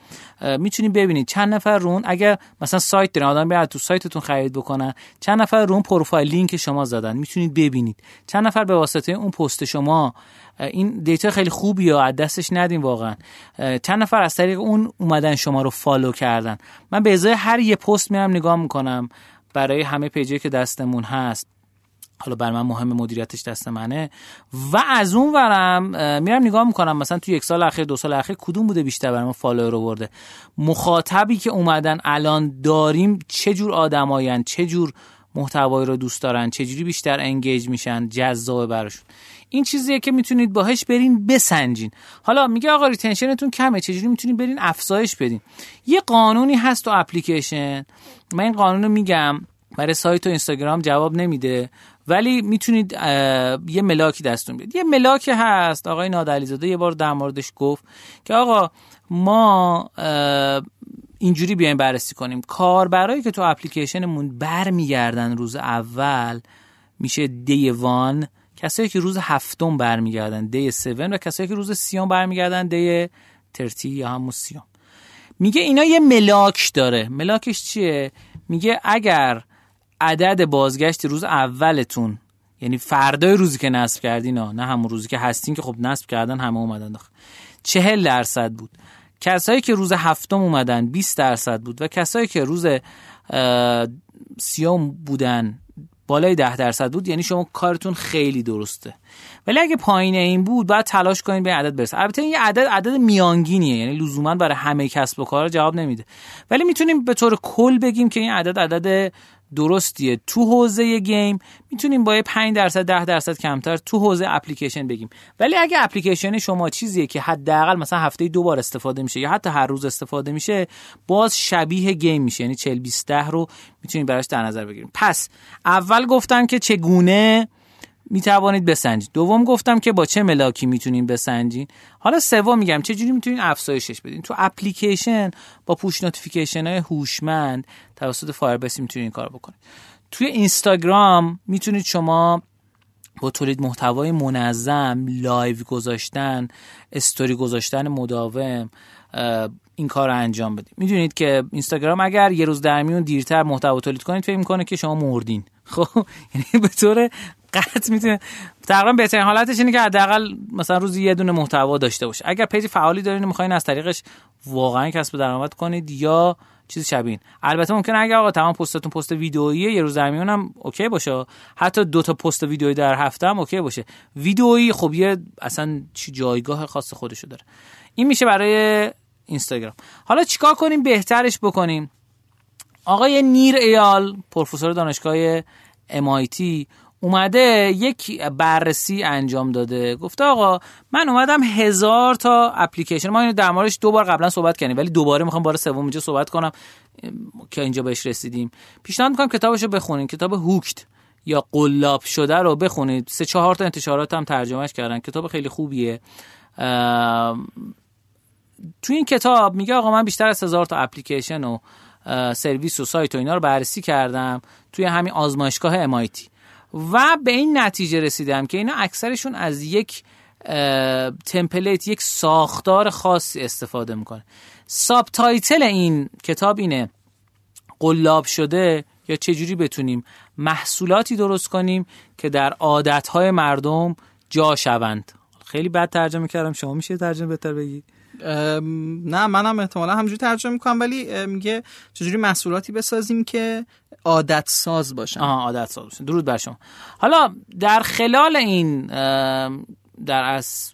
می‌تونی ببینید. چند نفر روی اون اگر مثلا سایت دارین آدم بیاد تو سایتتون خرید بکنن چند نفر روی اون پروفایل لینک شما زدن می‌تونید ببینید. چند نفر به واسطه اون پست شما این data خیلی خوبی از دستش ندیم واقعا. چند نفر از طریق اون اومدن شما رو follow کردن. من به ازای هر یه پست میرم نگاه می‌کنم. برای همه page ی که دستمون هست. حالا بر من مهم مدیریتش دست منه. و از اون ورم میرم نگاه می‌کنم مثلا توی یک سال اخیر دو سال اخیر کدوم بوده بیشتر برام follower آورده؟ مخاطبی که اومدن الان داریم چه جور آدماین چه جور محتوایی رو دوست دارن؟ چه جوری بیشتر engage میشن؟ جذاب براشون. این چیزیه که می‌تونید باهش برین بسنجین. حالا میگه آقا retention تون کمه چجوری می‌تونید برین افزایش بدین؟ یه قانونی هست تو اپلیکیشن. من این قانون رو میگم. برای سایت و اینستاگرام جواب نمیده. ولی می‌تونید یه ملاکی دستون بیاد. یه ملاک هست آقای نادلیزاده یه بار در موردش گفت که آقا ما اینجوری بیایم بررسی کنیم. کاربرایی که تو اپلیکیشنمون برمیگردن روز اول میشه دی وان کسایی که روز هفتم برمیگردن دی 7 و کسایی که روز سیام برمیگردن دی ترتی یا همون سیام میگه اینا یه ملاک داره. ملاکش چیه؟ میگه اگر عدد بازگشت روز اولتون. یعنی فردای روزی که نصب کردین نه همون روزی که هستین که خب نصب کردن همه اومدن داخل. چهل درصد بود. کسایی که روز هفتم اومدن 20 درصد بود. و کسایی که روز سیام بودن بالای ده درصد بود. یعنی شما کارتون خیلی درسته. ولی اگه پایین این بود باید تلاش کنید به عدد برسه. البته این عدد عدد میانگینیه. یعنی لزوما برای همه کسب و کار جواب نمیده. ولی می‌تونیم به طور کل بگیم که این عدد عدد درستیه. تو حوزه گیم می‌تونیم با 5 درصد 10 درصد کمتر تو حوزه اپلیکیشن بگیم. ولی اگه اپلیکیشن شما چیزیه که حداقل مثلا هفته دو بار استفاده میشه یا حتی هر روز استفاده میشه باز شبیه game میشه. یعنی 40 20 رو می‌تونیم براش در نظر بگیریم. پس اول گفتن که چگونه می توانید بسنجید. دوم گفتم که با چه ملاکی می‌تونین بسنجین. حالا سوم میگم چه جوری می‌تونین افزایشش بدین. تو اپلیکیشن با push notification های هوشمند توسط Firebase می‌تونین این کار بکنید توی اینستاگرام می‌تونید شما با تولید محتوای منظم live گذاشتن استوری گذاشتن مداوم این کار رو انجام بدید. می‌دونید که اینستاگرام اگر یه روز در میون دیرتر محتوا تولید کنید فکر می‌کنه که شما مردین. [laughs] خب یعنی به طور قطع می‌تونه. تقریبا بهترین حالتش اینه که حداقل مثلا روزی یه دونه محتوا داشته باشه. اگر page فعالی دارین می‌خواین از طریقش واقعا کسب درآمد کنید یا چیز شبین البته ممکنه اگر آقا تمام پستتون پست ویدئویی یه روز در میون هم okay باشه. حتی دو تا پست ویدئویی در هفته هم اوکی باشه. ویدئویی خب یه اصلا جایگاه خاص خودشو داره. این میشه برای اینستاگرام. حالا چیکار کنیم؟ بهترش بکنیم. آقای نیر ایال پروفسور دانشگاه MIT اومده یک بررسی انجام داده. گفته آقا من اومدم هزار تا اپلیکیشن ما اینو در موردش دو بار قبلا صحبت کردیم ولی دوباره می‌خوام بار سوم اینجا صحبت کنم که اینجا بهش رسیدیم. پیشنهاد می‌کنم کتابش رو بخونید کتاب هوکت یا قلاب شده رو بخونید. سه چهار تا انتشارات هم ترجمهش کردن کتاب خیلی خوبیه. تو این کتاب میگه آقا من بیشتر از هزار تا اپلیکیشن و سرویس و سایت و اینا رو بررسی کردم توی همین آزمایشگاه MIT و به این نتیجه رسیدم که اینا اکثرشون از یک تمپلیت یک ساختار خاصی استفاده می‌کنه ساب تایتل این کتاب اینه قلاب شده یا چجوری بتونیم محصولاتی درست کنیم که در عادتهای مردم جا شوند. خیلی بد ترجمه کردم شما میشه ترجمه بهتر بگید نه منم احتمالا همجوری ترجمه می‌کنم ولی میگه چجوری محصولاتی بسازیم که عادت ساز باشن. آها عادت ساز باشن. درود بر شما. حالا در خلال این در از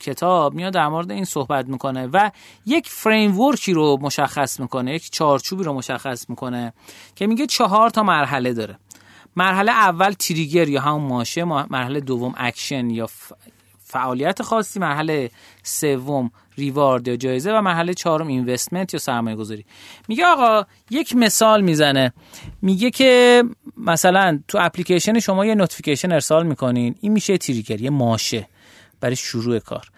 کتاب میاد در مورد این صحبت می‌کنه و یک framework ی رو مشخص می‌کنه یک چارچوبی رو مشخص می‌کنه که میگه چهار تا مرحله داره. مرحله اول trigger یا همون ماشه مرحله دوم اکشن یا فعالیت خاصی مرحله سوم reward یا جایزه و مرحله چهارم investment یا سرمایه گذاری میگه آقا یک مثال می‌زنه. میگه که مثلا تو اپلیکیشن شما یه notification ارسال می‌کنین این میشه trigger یه ماشه برای شروع کار.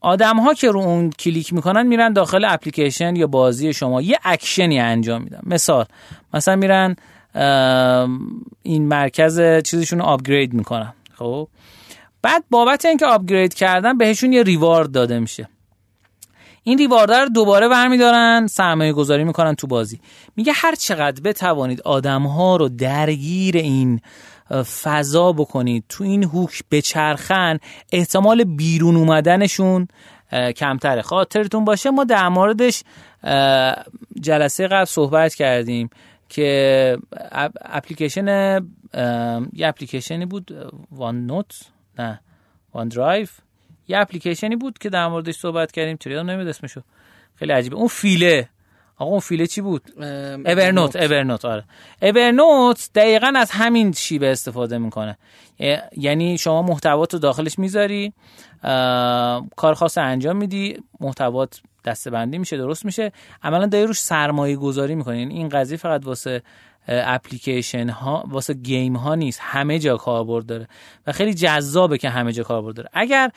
آدم ها که رو اون کلیک می‌کنن میرن داخل اپلیکیشن یا بازی شما یه اکشنی انجام میدن. مثال مثلا میرن این مرکز چیزشون رو upgrade می‌کنن. خب؟ بعد بابت اینکه upgrade کردن بهشون یه reward داده میشه. این reward رو دوباره برمیدارن سرمایه گذاری می‌کنن تو بازی. میگه هر چقدر بتوانید آدم ها رو درگیر این فضا بکنید تو این hook بچرخن احتمال بیرون اومدنشون کمتره. خاطرتون باشه ما در موردش جلسه قبل صحبت کردیم که اپلیکیشن یه اپلیکیشنی بود وان نوت نه. وان درایو یه اپلیکیشنی بود که در موردش صحبت کردیم. چرا نمیاد اسمشو. خیلی عجیبه. اون فیله. آقا اون فیله چی بود؟ اورنوت اورنوت آره. اورنوت دقیقا از همین شیبه استفاده می‌کنه. یعنی شما محتوات رو داخلش می‌ذاری کار خاص انجام میدی محتوات دسته میشه درست میشه. عملا داری روش سرمایه گذاری می‌کنی. یعنی این قضیه فقط واسه اپلیکیشن ها واسه گیم ها نیست. همه جا کاربرد داره. و خیلی جذابه که همه جا کاربرد داره. اگر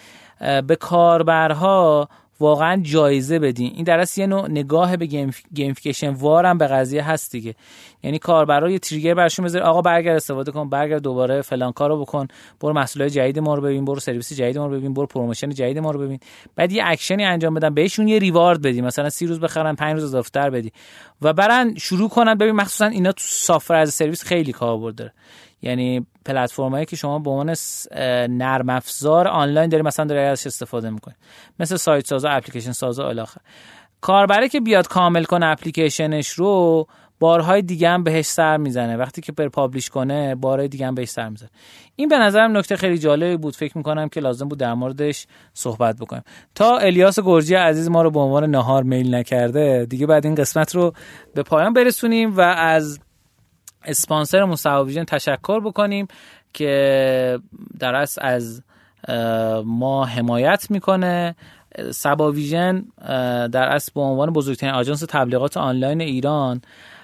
به کاربرها واقعا جایزه بدین. این در یه نوع نگاه به gamification وارم به قضیه هست دیگه. یعنی کاربرا یه trigger برشون بذار آقا برگرد استفاده کن برگرد دوباره فلان کارو بکن برو محصولات جدید ما رو ببین برو سرویس جدید ما رو ببین برو promotion جدید ما رو ببین. بعد یه اکشنی انجام بدن بهشون یه reward بدی مثلا سی روز بخرن 5 روز اضافه بدی. و برن شروع کنن ببین مخصوصا اینا تو software as service خیلی کاربرد داره یعنی پلتفرمایی که شما به عنوان نرم افزار آنلاین داری مثلا داری ازش استفاده می‌کنی. مثل سایت سازا اپلیکیشن سازا الاخر کاربره که بیاد کامل کنه اپلیکیشنش رو بارهای دیگه هم بهش سر می‌زنه. وقتی که پر پابلیش کنه بارهای دیگه هم بهش سر می‌زنه. این به نظرم نکته خیلی جالبی بود. فکر می‌کنم که لازم بود در موردش صحبت بکنیم. تا الیاس گرجی عزیز ما رو به عنوان نهار میل نکرده دیگه بعد این قسمت رو به پایان برسونیم و از اسپانسر مصوبیژن تشکر بکنیم که در از ما حمایت می‌کنه. سبا ویژن در اصل به عنوان بزرگترین آژانس تبلیغات آنلاین ایران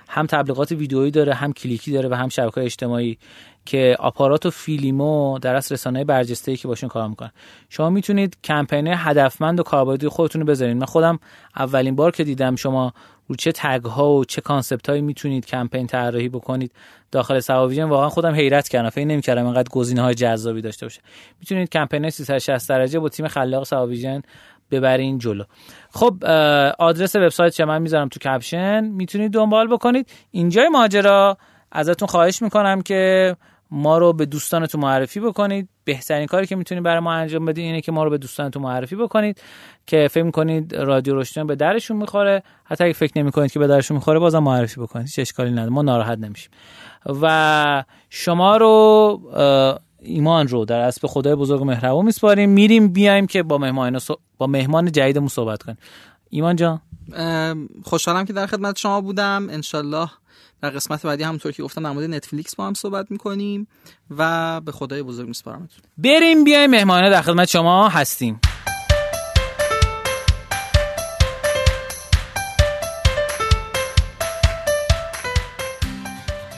هم تبلیغات ویدیویی داره هم کلیکی داره و هم شبکه اجتماعی که آپارات و فیلیمو در اصل رسانه برجسته که باشون کار می‌کنن. شما می‌تونید کمپین هدفمند و کاربردی خودتون رو بذارید من خودم اولین بار که دیدم شما رو چه tag ها و چه concept هایی می‌تونید کمپین طراحی بکنید داخل سواویژن واقعا خودم حیرت کردم. فکر نمی‌کردم اینقدر گزینه های جذابی داشته باشه. می‌تونید کمپین 360 درجه با تیم خلاق سواویژن ببرین جلو. خب آدرس وبسایت چه؟ من می‌ذارم تو caption. می‌تونید دنبال بکنید. اینجای ماجرا ازتون خواهش می‌کنم که ما رو به دوستانتون معرفی بکنید. بهترین کاری که می‌تونید برای ما انجام بدید اینه که ما رو به دوستانتون معرفی بکنید که فکر می‌کنید رادیو روشن به درشون می‌خوره. حتی اگه فکر نمی‌کنید که به درشون می‌خوره بازم معرفی بکنید. چه اشکالی نداره. ما ناراحت نمیشیم. و شما رو ایمان رو در اسب خدای بزرگ مهربان میسپاریم. میریم بیایم که با مهمان با مهمان جدیدمون صحبت کنیم. ایمان جان. خوشحالم که در خدمت شما بودم. انشالله در قسمت بعدی همونطور که گفتم در مورد نتفلیکس با هم صحبت می‌کنیم و به خدای بزرگ میسپارمتون. بریم بیایم مهمانه در خدمت شما هستیم.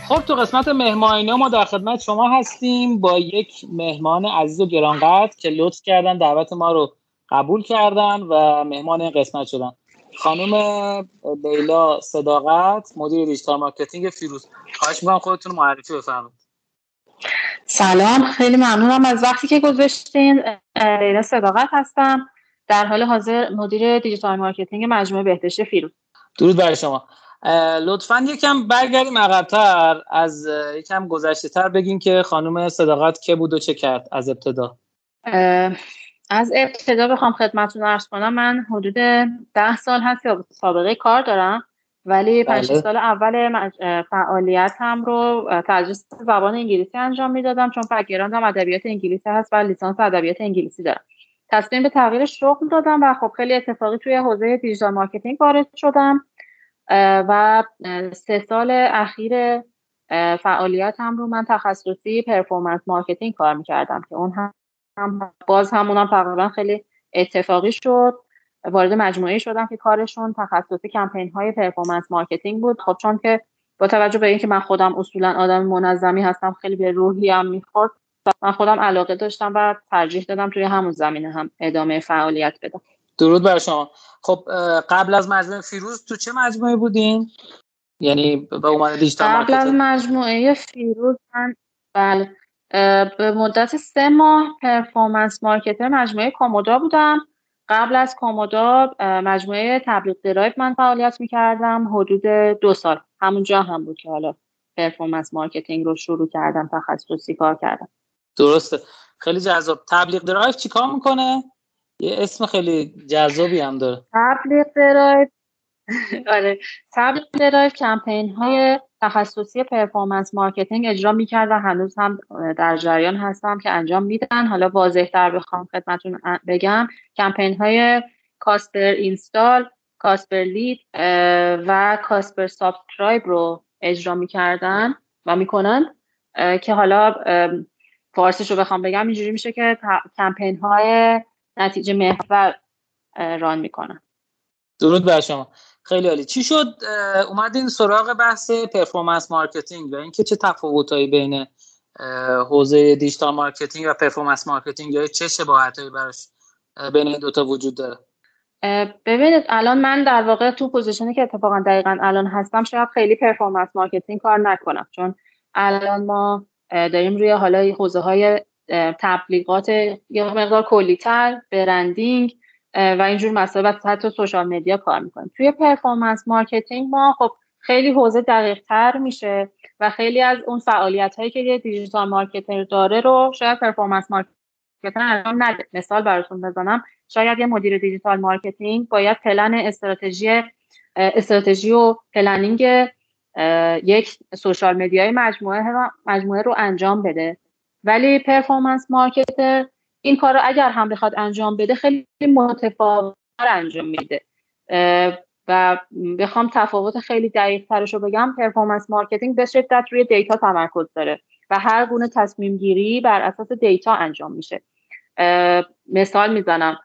خب تو قسمت مهمانی ما در خدمت شما هستیم با یک مهمان عزیز و گرانقدر که لطف کردن دعوت ما رو قبول کردن و مهمان این قسمت شدن. خانم لیلا صداقت مدیر digital marketing فیروز. خواهش می‌کنم خودتون معرفی بفرمایید. سلام. خیلی ممنونم از وقتی که گذاشتین. لیلا صداقت هستم. در حال حاضر مدیر digital marketing مجموعه بهداشت فیروز. درود بر شما. لطفا یکم برگردیم عقبتر از یکم گذشته تر بگین که خانم صداقت که بود و چه کرد از ابتدا. از ابتدا بخوام خدمتتون عرض کنم من حدود ده سال هست یا سابقه کار دارم ولی بله. پنج سال اول فعالیتم رو تدریس زبان انگلیسی انجام می‌دادم چون background م ادبیات انگلیسی هست و لیسانس ادبیات انگلیسی دارم. تصمیم به تغییر شغل دادم و خب خیلی اتفاقی توی حوزه digital marketing وارد شدم. و سه سال اخیر فعالیتم رو من تخصصی performance marketing کار می‌کردم که اون هم باز هم تقریبا خیلی اتفاقی شد. وارد مجموعه شدم که کارشون تخصصی کمپین های performance marketing بود. خب چون که با توجه به اینکه من خودم اصولا آدم منظمی هستم خیلی به روحیه‌م می‌خورد من خودم علاقه داشتم و ترجیح دادم توی همون زمینه هم ادامه فعالیت بدم. درود بر شما. خب قبل از مجموعه فیروز تو چه مجموعه بودین؟ یعنی به عنوان دیجیتال قبل از مجموعه فیروز من بله. به مدت سه ماه performance marketer مجموعه کامودا بودم. قبل از کامودا مجموعه تبلیغ درایو من فعالیت می‌کردم. حدود دو سال. همونجا هم بود که حالا performance marketing رو شروع کردم تخصصی کار کردم. درسته. خیلی جذاب. تبلیغ درایو چیکار می‌کنه؟ یه اسم خیلی جذابی هم داره. تبلیغ درایو. آره. تبلیغ درایو کمپین های تخصصی performance marketing اجرا می‌کرد و هنوز هم در جریان هستم که انجام میدن. حالا واضح تر بخوام خدمتتون بگم. کمپین های cost per install cost per lead و cost per subscribe رو اجرا می‌کردن و می‌کنن که حالا فارسیش رو بخوام بگم. اینجوری میشه که کمپین های نتیجه محور run می‌کنن. درود بر شما. خیلی عالی. چی شد؟ اومدین سراغ بحث performance marketing و اینکه چه تفاوتایی بین حوزه digital marketing و performance marketing یا چه شباهتایی براش بین این دوتا وجود داره؟ ببینید الان من در واقع تو position ی که اتفاقا دقیقا الان هستم شاید خیلی performance marketing کار نکنم چون الان ما داریم روی حالا حوزه های تبلیغات یا مقدار کلیتر branding و اینجور مسائل. و حتی social media کار می‌کنیم. توی performance marketing ما خب خیلی حوزه دقیق تر میشه و خیلی از اون فعالیت هایی که یه digital marketer داره رو شاید performance marketer انجام نده. مثال براتون بزنم. شاید یه مدیر digital marketing باید پلن استراتژی استراتژی و planning یک social media ی مجموعه مجموعه رو انجام بده. ولی performance marketer این کار رو اگر هم بخواد انجام بده خیلی متفاوت انجام میده. و بخوام تفاوت خیلی دقیق ترش رو بگم performance marketing به شدت روی data تمرکز داره و هر گونه تصمیم گیری بر اساس data انجام میشه. مثال می‌زنم.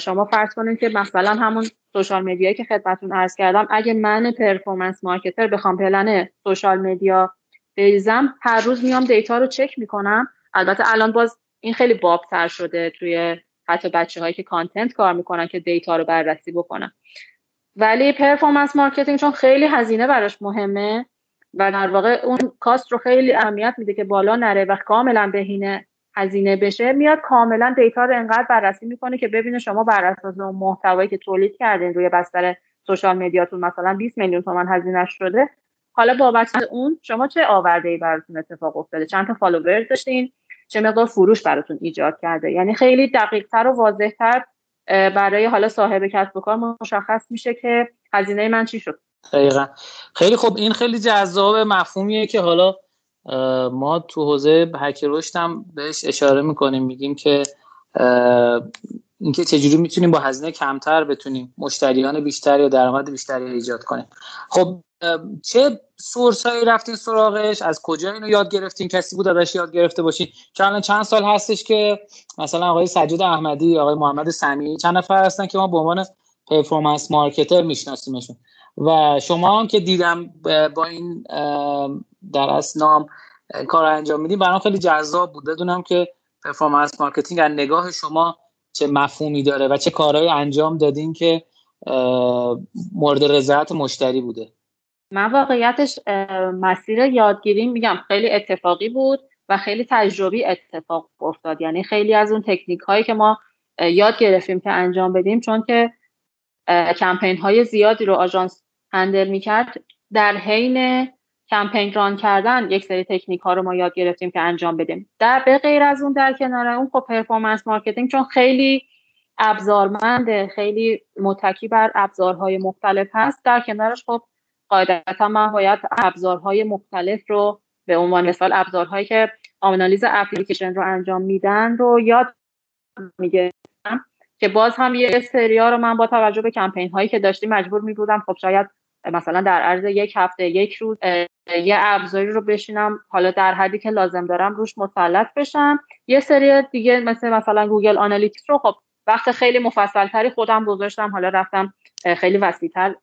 شما فرض کنید که مثلا همون social media یی که خدمتتون عرض کردم اگه من performance marketer بخوام plan social media بریزم. هر روز میام data رو چک می‌کنم. البته الان باز این خیلی بابتر شده توی حتی بچه هایی که content کار می‌کنن که data رو بررسی بکنن. ولی performance marketing چون خیلی هزینه براش مهمه و در واقع اون cost رو خیلی اهمیت میده که بالا نره و کاملا بهینه هزینه بشه میاد کاملا data رو انقدر بررسی می‌کنه که ببینه شما بر اساس اون محتوایی که تولید کردین روی بستر سوشال مدیاتون مثلا 20 میلیون تومن هزینه شده حالا بابت اون شما چه آورده ای براتون اتفاق افتاده؟ چند تا فالوور داشتین؟ چه مقدار فروش براتون ایجاد کرده؟ یعنی خیلی دقیق تر و واضح تر برای حالا صاحب کسب و کار مشخص میشه که هزینه من چی شد؟ دقیقا. خیلی خب این خیلی جذاب مفهومیه که حالا ما تو حوزه هک رشد هم بهش اشاره می‌کنیم میگیم که اینکه چجوری می‌تونیم با هزینه کمتر بتونیم مشتریان بیشتر یا درآمد بیشتری ایجاد کنیم. خب چه سورس هایی رفتین سراغش؟ از کجا اینو یاد گرفتین؟ کسی بود ازش یاد گرفته باشین؟ الان چند سال هستش که مثلا آقای سجاد احمدی آقای محمد سمی چند نفر هستن که ما به عنوان پرفورمنس مارکتر میشناسیمشون. و شما هم که دیدم با این در نام کار انجام میدیم برام خیلی جذاب بود. بدونم که performance marketing از نگاه شما چه مفهومی داره و چه کارهایی انجام دادین که مورد رضایت مشتری بوده. من واقعیتش مسیر یادگیری میگم خیلی اتفاقی بود و خیلی تجربی اتفاق افتاد. یعنی خیلی از اون تکنیک هایی که ما یاد گرفتیم که انجام بدیم چون که کمپین های زیادی رو آژانس handle می‌کرد در حین کمپین run کردن یک سری تکنیک ها رو ما یاد گرفتیم که انجام بدیم. در به غیر از اون در کنار اون خب performance marketing چون خیلی ابزارمنده خیلی متکی بر ابزارهای مختلف هست. در کنارش خب قاعدتا من باید ابزارهای مختلف رو به عنوان مثال ابزارهایی که آنالیز اپلیکیشن رو انجام میدن رو یاد می‌گیرم که باز هم یه سریا رو من با توجه به کمپین هایی که داشتیم مجبور می بودم خب شاید مثلا در عرض یک هفته یک روز یه ابزاری رو بشینم حالا در حدی که لازم دارم روش مسلط بشم. یه سری دیگه مثل مثلا Google Analytics رو خب وقت خیلی مفصل تری خودم گذاشتم حالا رفتم خیلی وسیعتر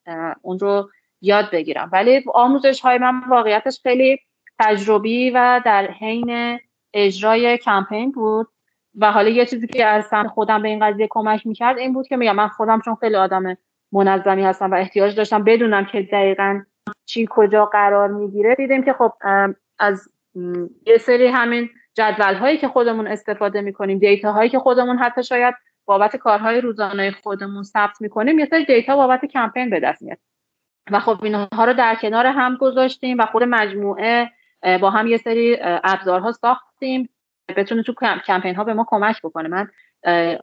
اون رو یاد بگیرم. ولی آموزش های من واقعیتش خیلی تجربی و در حین اجرای کمپین بود و حالا یه چیزی که از خودم به این قضیه کمک می‌کرد این بود که میگم من خودم چون خیلی آدم منظمی هستم و احتیاج داشتم بدونم که دقیقا چی کجا قرار می‌گیره دیدیم که خب از یه سری همین جدول هایی که خودمون استفاده می‌کنیم دیتا هایی که خودمون حتی شاید بابت کارهای روزانه خودمون ثبت می‌کنیم یه سری دیتا بابت کمپین به دست میاد. و خب اینها رو در کنار هم گذاشتیم و خود مجموعه با هم یه سری ابزارها ساختیم. بتونه تو کمپین ها به ما کمک بکنه. من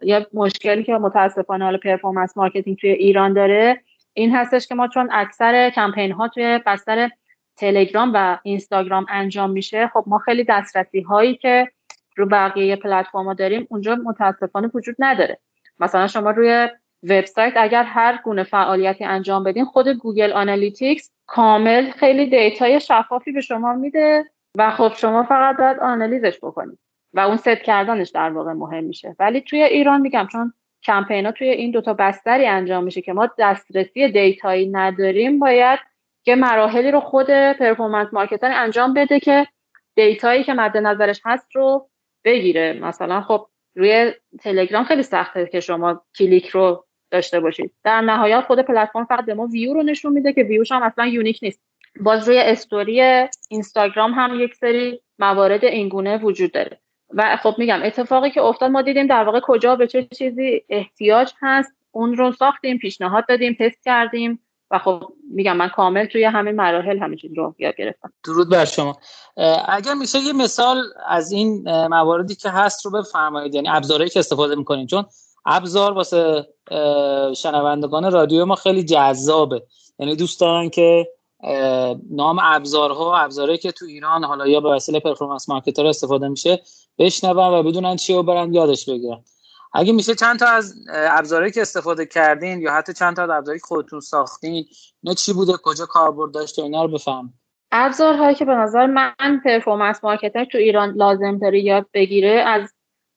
یه مشکلی که متاسفانه حالا performance marketing توی ایران داره این هستش که ما چون اکثر کمپین ها توی بستر تلگرام و اینستاگرام انجام میشه خب ما خیلی دسترسی هایی که رو بقیه پلتفرما داریم اونجا متاسفانه وجود نداره. مثلا شما روی وبسایت اگر هر گونه فعالیتی انجام بدین خود Google Analytics کامل خیلی data ی شفافی به شما میده و خب شما فقط باید آنالیزش بکنید و اون ست کردنش در واقع مهم میشه. ولی توی ایران میگم چون کمپینا توی این دوتا بستری انجام میشه که ما دسترسی data یی نداریم باید که مراحلی رو خود performance marketer انجام بده که data یی که مد نظرش هست رو بگیره. مثلا خب روی تلگرام خیلی سخته که شما کلیک رو داشته باشید. در نهایت خود پلتفرم فقط به ما ویو رو نشون میده که ویوش هم اصلا unique نیست. باز روی استوری اینستاگرام هم یک سری موارد اینگونه وجود داره. و خب میگم اتفاقی که افتاد ما دیدیم در واقع کجا به چه چیزی احتیاج هست. اون رو ساختیم پیشنهاد دادیم تست کردیم و خب میگم من کامل توی همین مراحل همه چیز رو یاد گرفتم. درود بر شما. اگر میشه یه مثال از این مواردی که هست رو بفرمایید یعنی ابزارهایی که استفاده می‌کنین. چون ابزار واسه شنوندگان رادیو ما خیلی جذابه. یعنی دوست دارن که نام ابزارها ابزارهایی که تو ایران حالا یا به وسیله پرفورمنس مارکتر استفاده میشه بشنون و بدونن چی رو برن یادش بگیرن. اگه میشه چند تا از ابزارهایی که استفاده کردین یا حتی چند تا از ابزارهایی که خودتون ساختین نه چی بوده؟ کجا کاربرد داشته؟ اینا رو بفهم. ابزارهایی که به نظر من performance marketer تو ایران لازم داره یاد بگیره از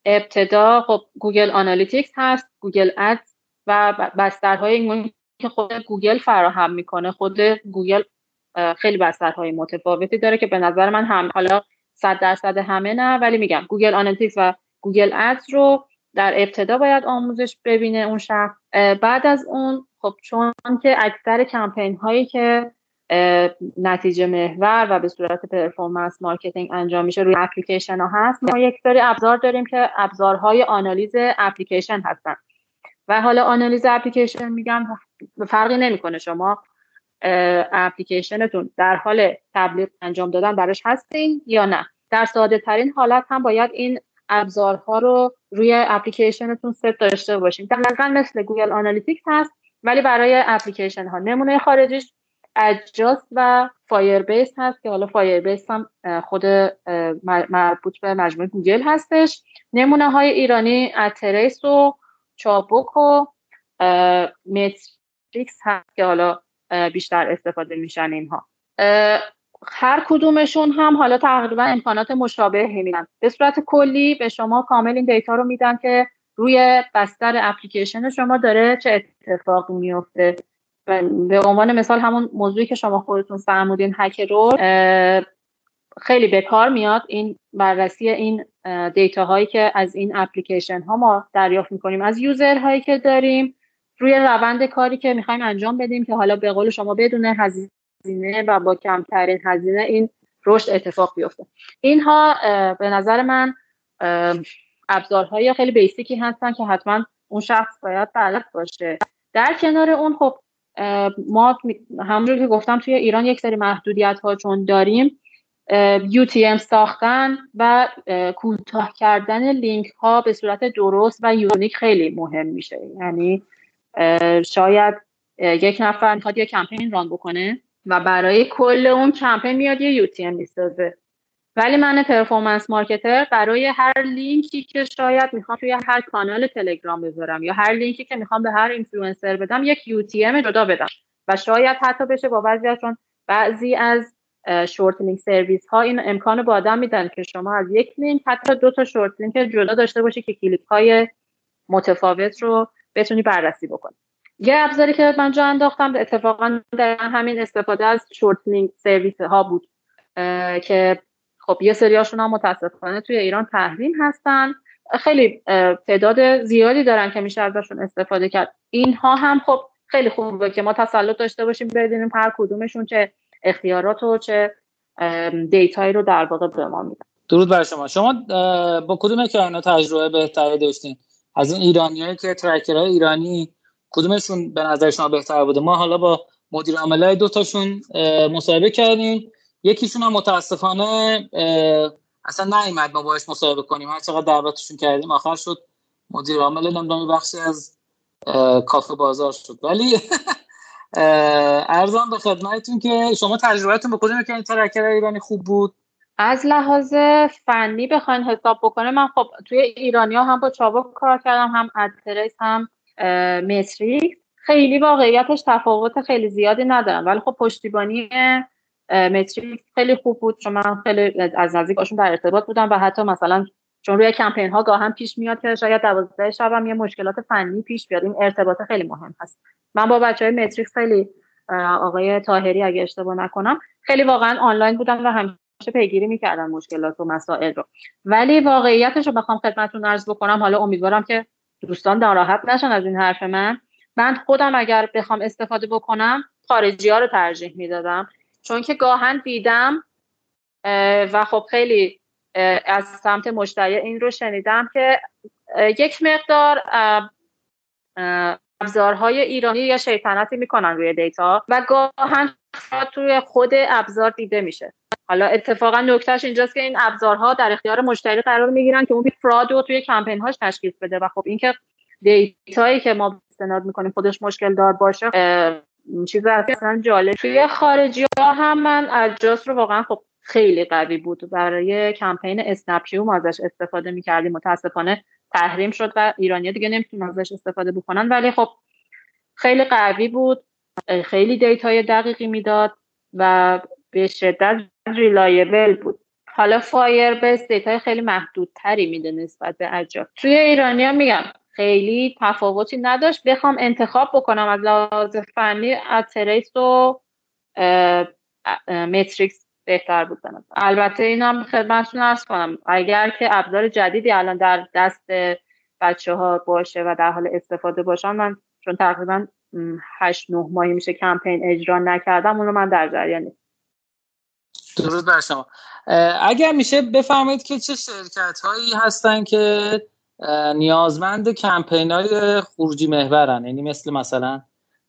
ابتدا خب Google Analytics هست Google Ads و بسترهای که خود گوگل فراهم می‌کنه. خود گوگل خیلی بسترهای متفاوتی داره که به نظر من هم حالا صد درصد همه نه ولی میگم Google Analytics و Google Ads رو در ابتدا باید آموزش ببینه اون شخص. بعد از اون خب چون که اکثر کمپین هایی که نتیجه محور و به صورت performance marketing انجام میشه روی اپلیکیشن ها هست. ما یک سری ابزار داریم که ابزارهای آنالیز اپلیکیشن هستن. و حالا آنالیز اپلیکیشن میگم فرقی نمی‌کنه. شما اپلیکیشنتون در حال تبلیغ انجام دادن براش هستین یا نه. در ساده ترین حالت هم باید این ابزارها رو روی اپلیکیشنتون ست داشته باشیم دقیقا مثل Google Analytics هست ولی برای اپلیکیشن ها نمونه خارجیش Adjust و Firebase هست که حالا Firebase هم خود مربوط به مجموعه گوگل هستش. نمونه های ایرانی Adtrace و چابک و Metrix هست که حالا بیشتر استفاده میشن اینها. هر کدومشون هم حالا تقریبا امکانات مشابه میدن به صورت کلی به شما کامل این data رو میدن که روی بستر اپلیکیشن شما داره چه اتفاقی میفته به عنوان مثال همون موضوعی که شما خودتون فرمودین هک رول خیلی به کار میاد این بررسی این data هایی که از این اپلیکیشن ها ما دریافت می‌کنیم. از user هایی که داریم روی روند کاری که می‌خوایم انجام بدیم که حالا به قول شما بدون هزینه و با کمترین هزینه این رشد اتفاق بیفته. اینها به نظر من ابزارهای خیلی بیسیکی هستن که حتما اون شخص باید بلد باشه. در کنار اون خب ما همونجور که گفتم توی ایران یک سری محدودیت ها چون داریم UTM ساختن و کوتاه کردن لینک ها به صورت درست و یونیک خیلی مهم میشه. یعنی شاید یک نفر می‌خواد یه کمپین run بکنه و برای کل اون کمپین میاد یه UTM می‌سازه. ولی من performance marketer برای هر لینکی که شاید می‌خوام توی هر کانال تلگرام بذارم یا هر لینکی که می‌خوام به هر اینفلوئنسر بدم یک UTM جدا بدم. و شاید حتی بشه با بعضی چون بعضی از short link service ها این امکان به آدم میدن که شما از یک لینک حتی دو تا short link جدا داشته باشی که کلیک های متفاوت رو بتونی بررسی بکنی. یه ابزاری که من جا انداختم اتفاقا در همین استفاده از شورت لینک سرویس ها بود که خب یه سریاشون هم متاسفانه توی ایران تحریم هستن. خیلی تعداد زیادی دارن که میشه ازشون استفاده کرد. اینها هم خب خیلی خوبه که ما تسلط داشته باشیم بدونیم هر کدومشون چه اختیارات و چه دیتایی رو در واقع به ما میدن. درود بر شما. شما با کدوم که اینا تجربه بهتری داشتین؟ از این ایرانیایی که ترکرهای ایرانی کدومشون به نظر شما بهتر بوده؟ ما حالا با مدیر عاملای دو تاشون مصاحبه کردیم. یکیشون هم متاسفانه اصلا نیومد ما باش مصاحبه کنیم. هر چقدر دعوتشون کردیم آخر شد مدیر عامل نمی‌دونم بخشی از کافه بازار شد. ولی [laughs] ارزان به خدمتتون که شما تجربهتون به کدوم که این ترکر ایرانی خوب بود؟ از لحاظ فنی بخواین حساب بکنه من خب توی ایرانیا هم با چابک کار کردم هم ادترس هم متریک خیلی واقعیتش تفاوت خیلی زیادی ندارم. ولی خب پشتیبانی متریک خیلی خوب بود. چون من خیلی از نزدیک باشون در ارتباط بودم و حتی مثلا چون روی کمپین ها گاهم پیش میاد که شاید دوازده شب یه مشکلات فنی پیش بیاد. این ارتباط خیلی مهم هست. من با بچه های متریکس خیلی آقای تاهری اگه اشتباه نکنم خیلی واقعا آنلاین بودم و همیشه پیگیری می‌کردن مشکلات و مسائل رو. ولی واقعیتش رو بخوام خدمتتون عرض بکنم حالا امیدوارم که دوستان ناراحت نشن از این حرف من. من خودم اگر بخوام استفاده بکنم خارجی ها رو ترجیح می‌دادم. چون که گاهن دیدم و خب خیلی از سمت مشتری این رو شنیدم که یک مقدار ابزارهای ایرانی یا شیطنتی می‌کنن روی دیتا و گاهن توی خود ابزار دیده میشه. حالا اتفاقا نکتهش اینجاست که این ابزارها در اختیار مشتری قرار می‌گیرن که اون فراد رو توی کمپین هاش تشخیص بده. و خب اینکه دیتایی که ما استناد می‌کنیم خودش مشکل دار باشه چیز اصلا جالب توی خارجی ها هم من اجاس رو واقعا خب خیلی قوی بود. برای کمپین اسنپیو ما ازش استفاده می‌کردیم. متاسفانه تحریم شد و ایرانی دیگه نمی‌تونن ازش استفاده بکنن. ولی خب خیلی قوی بود. خیلی data ی دقیقی می‌داد و به شدت reliable بود. حالا Firebase data ی خیلی محدودتری میده نسبت به اجاک توی ایرانی هم میگم خیلی تفاوتی نداشت. بخوام انتخاب بکنم از لحاظ فنی Adtrace و Metrix بهتر بود البته این هم خدمتتون عرض کنم اگر که ابزار جدیدی الان در دست بچه ها باشه و در حال استفاده باشن من چون تقریبا هشت نه ماهی میشه کمپین اجرا نکردم اون من در جریان درود بر شما. اگر میشه بفرمایید که چه شرکت هایی هستن که نیازمند کمپین های خروجی محورن. یعنی مثل مثلا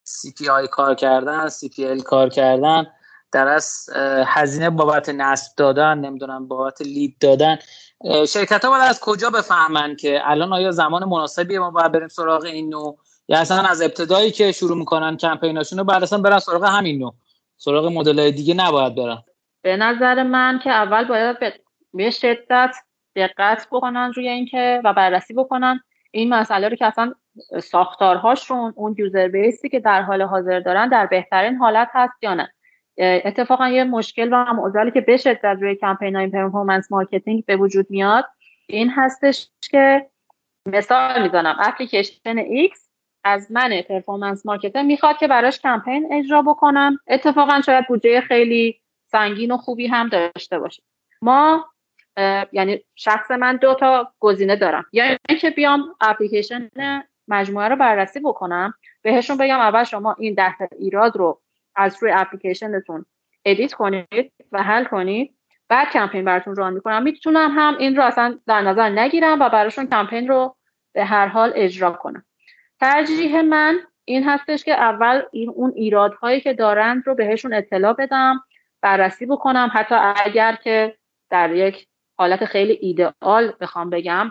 CPI کار کردن CPL کار کردن در از هزینه بابت نصب دادن نمی‌دونم بابت لید دادن. شرکت ها باید از کجا بفهمن که الان آیا زمان مناسبی ما باید بریم سراغ این نوع؟ یا اصلا از ابتدایی که شروع می‌کنن کمپیناشون رو بعد اصلا برن سراغ همین نوع؟ سراغ مدل دیگه نباید برن. به نظر من که اول باید به شدت دقت بکنن روی اینکه و بررسی بکنن این مسئله رو که اصلا ساختارهاشون اون یوزر بیسی که در حال حاضر دارن در بهترین حالت هست یا نه. اتفاقا یه مشکل و معضلی که به شدت روی کمپین های performance marketing به وجود میاد این هستش که مثال می‌زنم اپلیکیشن X از من performance marketer می‌خواد که براش کمپین اجرا بکنم. اتفاقا شاید بودجه خیلی سنگین و خوبی هم داشته باشه. ما یعنی شخص من دو تا گزینه دارم. یا یعنی اینکه بیام اپلیکیشن مجموعه رو بررسی بکنم بهشون بگم اول شما این ده ایراد رو از روی اپلیکیشنتون edit کنید و حل کنید. بعد کمپین براتون run می‌کنم. می‌تونم هم این رو اصلا در نظر نگیرم و براشون کمپین رو به هر حال اجرا کنم. ترجیح من این هستش که اول این اون ایرادهایی که دارند رو بهشون اطلاع بدم بررسی بکنم. حتی اگر که در یک حالت خیلی ایده‌آل بخوام بگم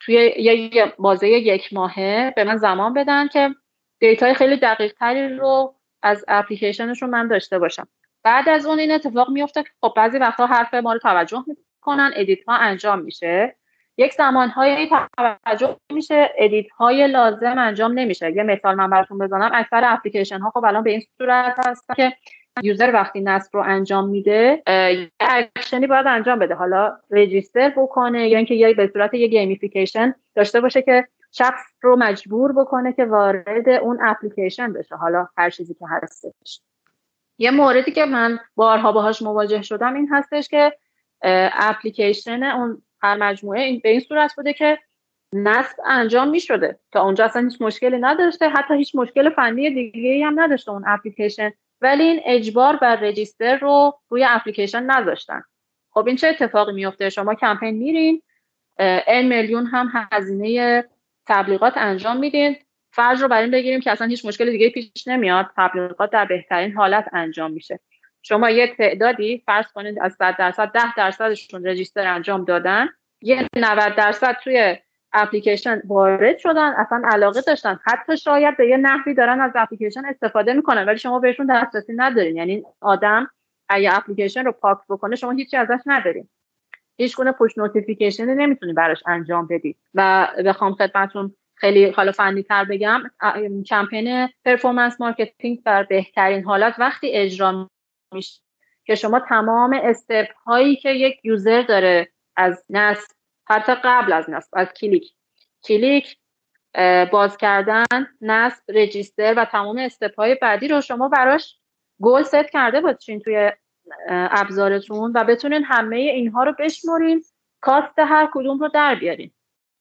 توی یه بازه یک ماهه به من زمان بدن که data ی خیلی دقیق تری رو از اپلیکیشنشون من داشته باشم. بعد از اون این اتفاق میفته که خب بعضی وقتا حرف ما رو توجه می‌کنن edit ها انجام میشه. یک زمان های توجه میشه edit های لازم انجام نمیشه. یه مثال من براتون بزنم اکثر اپلیکیشن ها خب الان به این صورت هست که user وقتی نصب رو انجام میده یه اکشنی باید انجام بده. حالا register بکنه یا اینکه یا به صورت یه gamification داشته باشه که شخص رو مجبور بکنه که وارد اون اپلیکیشن بشه. حالا هر چیزی که هستش. یه موردی که من بارها باهاش مواجه شدم این هستش که اپلیکیشن اون هر مجموعه این به این صورت بوده که نصب انجام می شده تا اونجا اصلا هیچ مشکلی نداشته. حتی هیچ مشکل فنی دیگه هم نداشته اون اپلیکیشن. ولی این اجبار بر رجیستر رو روی اپلیکیشن نذاشتن. خب این چه اتفاقی میفته؟ شما کمپین میرین ان میلیون هم هزینه تبلیغات انجام میدین. فرض رو بر این بگیریم که اصلا هیچ مشکل دیگه پیش نمیاد. تبلیغات در بهترین حالت انجام میشه. شما یه تعدادی فرض کنید از 100 درصد 10 درصدشون register انجام دادن. یه 90 درصد توی اپلیکیشن وارد شدن اصلا علاقه داشتن. حتی شاید به یه نحوی دارن از اپلیکیشن استفاده می‌کنن ولی شما بهشون دسترسی ندارین. یعنی آدم اگه اپلیکیشن رو پاک بکنه شما هیچی ازش ندارین. هیچ گونه push notification نمی‌تونی براش انجام بدید و بخوام خدمتتون خیلی حالا فنی تر بگم کمپین performance marketing در بهترین حالت وقتی اجرا میشه که شما تمام step هایی که یک user داره از نصب حتی قبل از نصب از کلیک. کلیک باز کردن نصب register و تمام step های بعدی رو شما براش goal set کرده باشین توی ابزارتون و بتونین همه اینها رو بشمرین. cost هر کدوم رو در بیارین.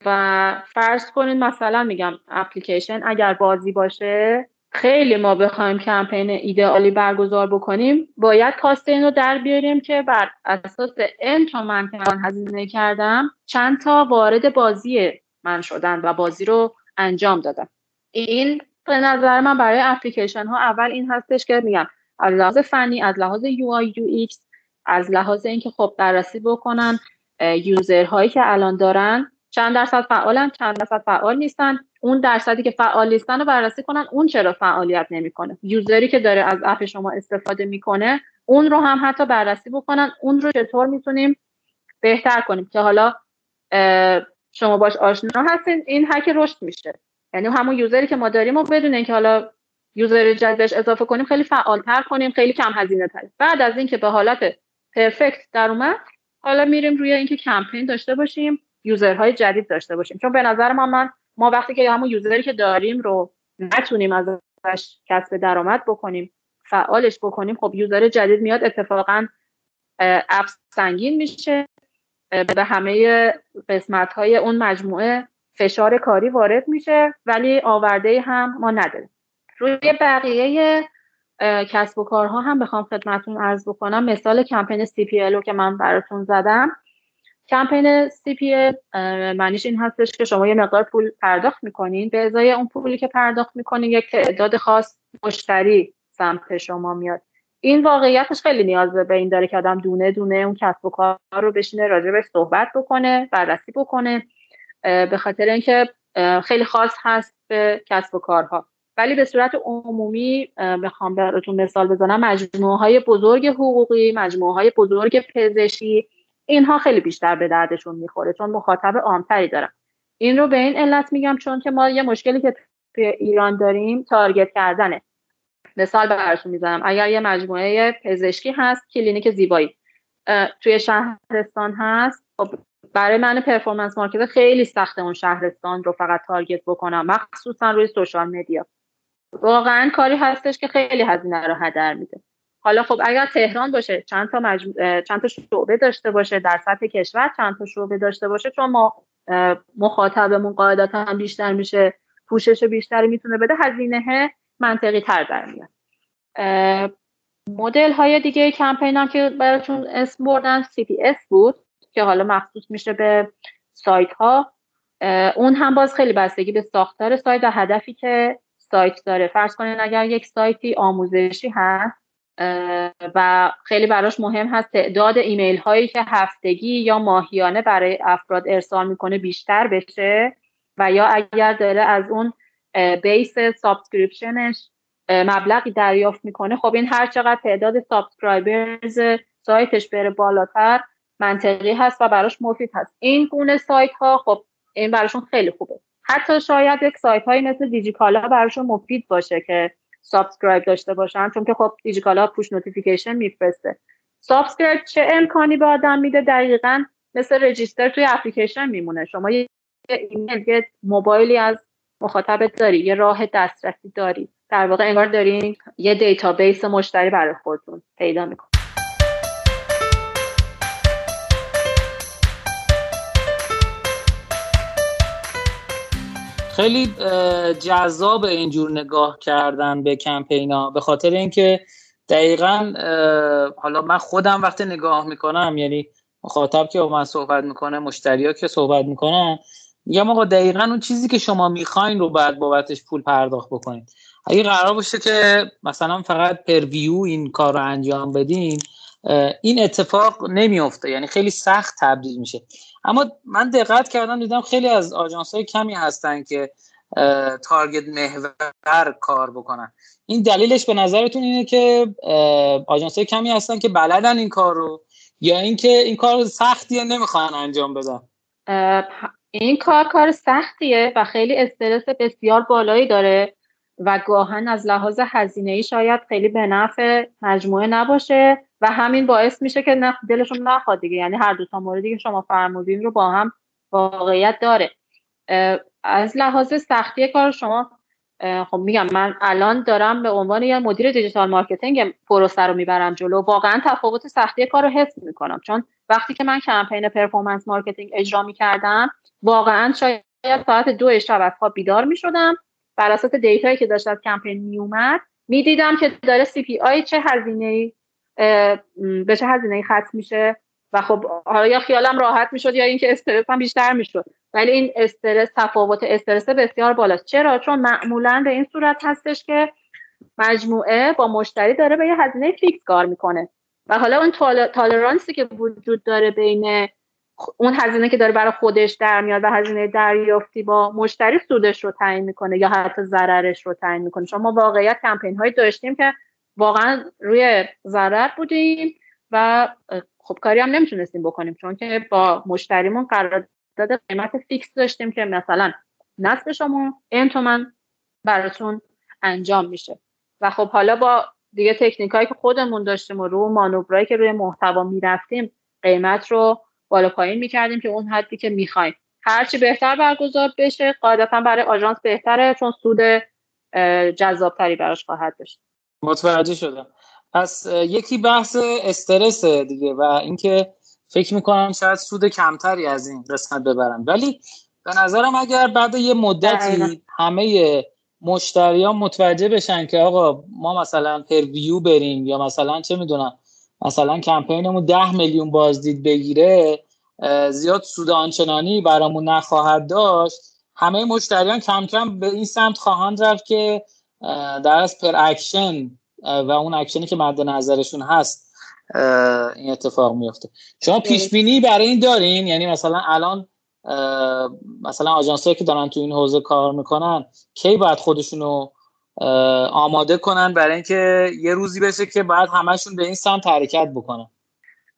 و فرض کنید مثلا میگم اپلیکیشن اگر بازی باشه خیلی ما بخوایم کمپین ایده‌آلی برگزار بکنیم باید cost این رو در بیاریم که بر اساس این تا من که من هزینه کردم چند تا وارد بازی من شدن و بازی رو انجام دادم. این به نظر من برای اپلیکیشن ها اول این هستش که میگم از لحاظ فنی از لحاظ UI UX از لحاظ اینکه خب بررسی بکنن یوزرهایی که الان دارن چند درصد فعالن چند درصد فعال نیستن. اون درصدی که فعال نیستن رو بررسی کنن اون چرا فعالیت نمی‌کنه. یوزری که داره از اپ شما استفاده می‌کنه اون رو هم حتی بررسی بکنن. اون رو چطور می‌تونیم بهتر کنیم؟ که حالا شما باش آشنا هستین این هک رشد میشه. یعنی همون یوزری که ما داریم و بدون اینکه حالا یوزر جدیدش اضافه کنیم خیلی فعالتر کنیم خیلی کم هزینه تر. بعد از اینکه به حالت پرفکت در اومد حالا میریم روی اینکه کمپین داشته باشیم. یوزرهای جدید داشته باشیم. چون به نظر ما من ما وقتی که همون یوزری که داریم رو نتونیم ازش کسب درآمد بکنیم فعالش بکنیم خب یوزر جدید میاد اتفاقا اپ سنگین میشه به همه قسمت های اون مجموعه فشار کاری وارد میشه ولی آورده هم ما نداریم. روی بقیه کسب و کارها هم بخوام خدمتون عرض بکنم. مثال کمپین CPLO که من براتون زدم کمپین CPL معنیش این هستش که شما یه مقدار پول پرداخت می‌کنین. به ازای اون پولی که پرداخت می‌کنین یک تعداد خاص مشتری سمت شما میاد. این واقعیتش خیلی نیاز به این داره که آدم دونه دونه اون کسب و کار رو بشینه راجبش صحبت بکنه بررسی بکنه. به خاطر اینکه خیلی خاص هست به کسب و کارها. ولی به صورت عمومی بخوام براتون مثال بزنم. مجموعه های بزرگ حقوقی مجموعه های بزرگ پزشکی اینها خیلی بیشتر به دردشون می‌خوره چون مخاطب عامتری دارن. این رو به این علت میگم چون که ما یه مشکلی که توی ایران داریم target کردنه. مثال براتون می‌زنم. اگر یه مجموعه پزشکی هست کلینیک زیبایی. توی شهرستان هست. خب برای من performance market خیلی سخته اون شهرستان رو فقط target بکنم. مخصوصا روی social media. واقعا کاری هستش که خیلی هزینه رو هدر میده. حالا خب اگر تهران باشه چند تا چند تا شعبه داشته باشه در سطح کشور چند تا شعبه داشته باشه چون ما مخاطبمون قاعدتا هم بیشتر میشه پوشش بیشتری می‌تونه بده هزینه منطقی تر در میاد. مدل های دیگه کمپین هم که براتون اسم بردن CPS بود که حالا مخصوص میشه به سایت ها اون هم باز خیلی بستگی به ساختار سایت و هدفی که سایت داره. فرض کنید اگر یک سایتی آموزشی هست و خیلی براش مهم هست تعداد ایمیل هایی که هفتگی یا ماهیانه برای افراد ارسال می‌کنه بیشتر بشه و یا اگر داره از اون base subscription ش مبلغی دریافت می‌کنه خب این هر چقدر تعداد subscribers سایتش بره بالاتر منطقی هست و براش مفید هست. این گونه سایت ها خب این براشون خیلی خوبه. حتی شاید یک سایت هایی مثل دیجیکالا براشون مفید باشه که subscribe داشته باشن چون که خب دیجیکالا push notification میفرسته. subscribe چه امکانی به آدم میده؟ دقیقا مثل register توی اپلیکیشن میمونه. شما یه ایمیل یه موبایلی از مخاطبت داری یه راه دسترسی داری. در واقع انگار دارین یه database مشتری برای خودتون پیدا می‌کنید. خیلی جذاب اینجور نگاه کردن به کمپینا به خاطر اینکه دقیقا حالا من خودم وقتی نگاه می‌کنم یعنی مخاطب که با من صحبت می‌کنه مشتری که صحبت می‌کنن میگم آقا دقیقا اون چیزی که شما می‌خواین رو بعد بابتش پول پرداخت بکنید اگه قرار باشه که مثلا فقط پر ویو این کار رو انجام بدین این اتفاق نمیافته یعنی خیلی سخت تبدیل میشه. اما من دقت کردم دیدم خیلی از آژانس های کمی هستن که تارگت محور کار بکنن. این دلیلش به نظرتون اینه که آژانس های کمی هستن که بلدن این کار رو یا اینکه این کار سختیه نمی‌خوان انجام بدن؟ این کار کار سختیه و خیلی استرس بسیار بالایی داره. و گاهن از لحاظ هزینه ای شاید خیلی به نفع مجموعه نباشه و همین باعث میشه که نخ... دلشون نخواد دیگه. یعنی هر دو تا موردی که شما فرمودین رو با هم واقعیت داره. از لحاظ سختی کار شما خب میگم من الان دارم به عنوان یه مدیر digital marketing پروسه رو می‌برم جلو. واقعا تفاوت سختی کار رو حس می‌کنم. چون وقتی که من کمپین performance marketing اجرا می‌کردم واقعا شاید ساعت دو شب از خواب بیدار می‌شدم. بر اساس data یی که داشت از کمپین میومد می‌دیدم که داره CPI چه هزینه به چه هزینه ختم میشه و خب حالا یا خیالم راحت می‌شد یا اینکه استرس هم بیشتر می‌شد. ولی این استرس تفاوت استرس بسیار بالاست. چرا؟ چون معمولا به این صورت هستش که مجموعه با مشتری داره به یه هزینه فیکس کار می‌کنه. و حالا اون تالرانسی که وجود داره بین اون هزینه که داره برای خودش در میاد و هزینه دریافتی با مشتری سودش رو تعیین می‌کنه یا حتی ضررش رو تعیین می‌کنه. شما واقعیت کمپین هایی داشتیم که واقعا روی ضرر بودیم و خب کاری هم نمی‌تونستیم بکنیم چون که با مشتریمون قرارداد قیمت فیکس داشتیم که مثلا نصف شما این تومن براتون انجام میشه. و خب حالا با دیگه تکنیک هایی که خودمون داشتیم و رو مانورایی که روی محتوا می‌رفتیم قیمت رو بالا پایین می‌کردیم که اون حدی که می‌خوایم. هرچی بهتر برگزار بشه قاعدتا برای آژانس بهتره چون سود جذابتری براش خواهد داشت. متوجه شدم. پس یکی بحث استرس دیگه و اینکه فکر می‌کنم شاید سود کمتری از این قسمت ببرم. ولی به نظرم اگر بعد یه مدتی همه مشتریان متوجه بشن که آقا ما مثلا پرویو بریم یا مثلا چه می‌دونم مثلا کمپینمون ده میلیون بازدید بگیره زیاد سود آنچنانی برامون نخواهد داشت. همه مشتریان کم کم به این سمت خواهند رفت که در ازای per action و اون اکشنی که مد نظرشون هست این اتفاق میفته. شما پیش بینی برای این دارین؟ یعنی مثلا الان مثلا آژانسایی که دارن تو این حوزه کار می‌کنن کی باید خودشونو آماده کنن برای اینکه یه روزی بشه که باید همشون به این سمت حرکت بکنن.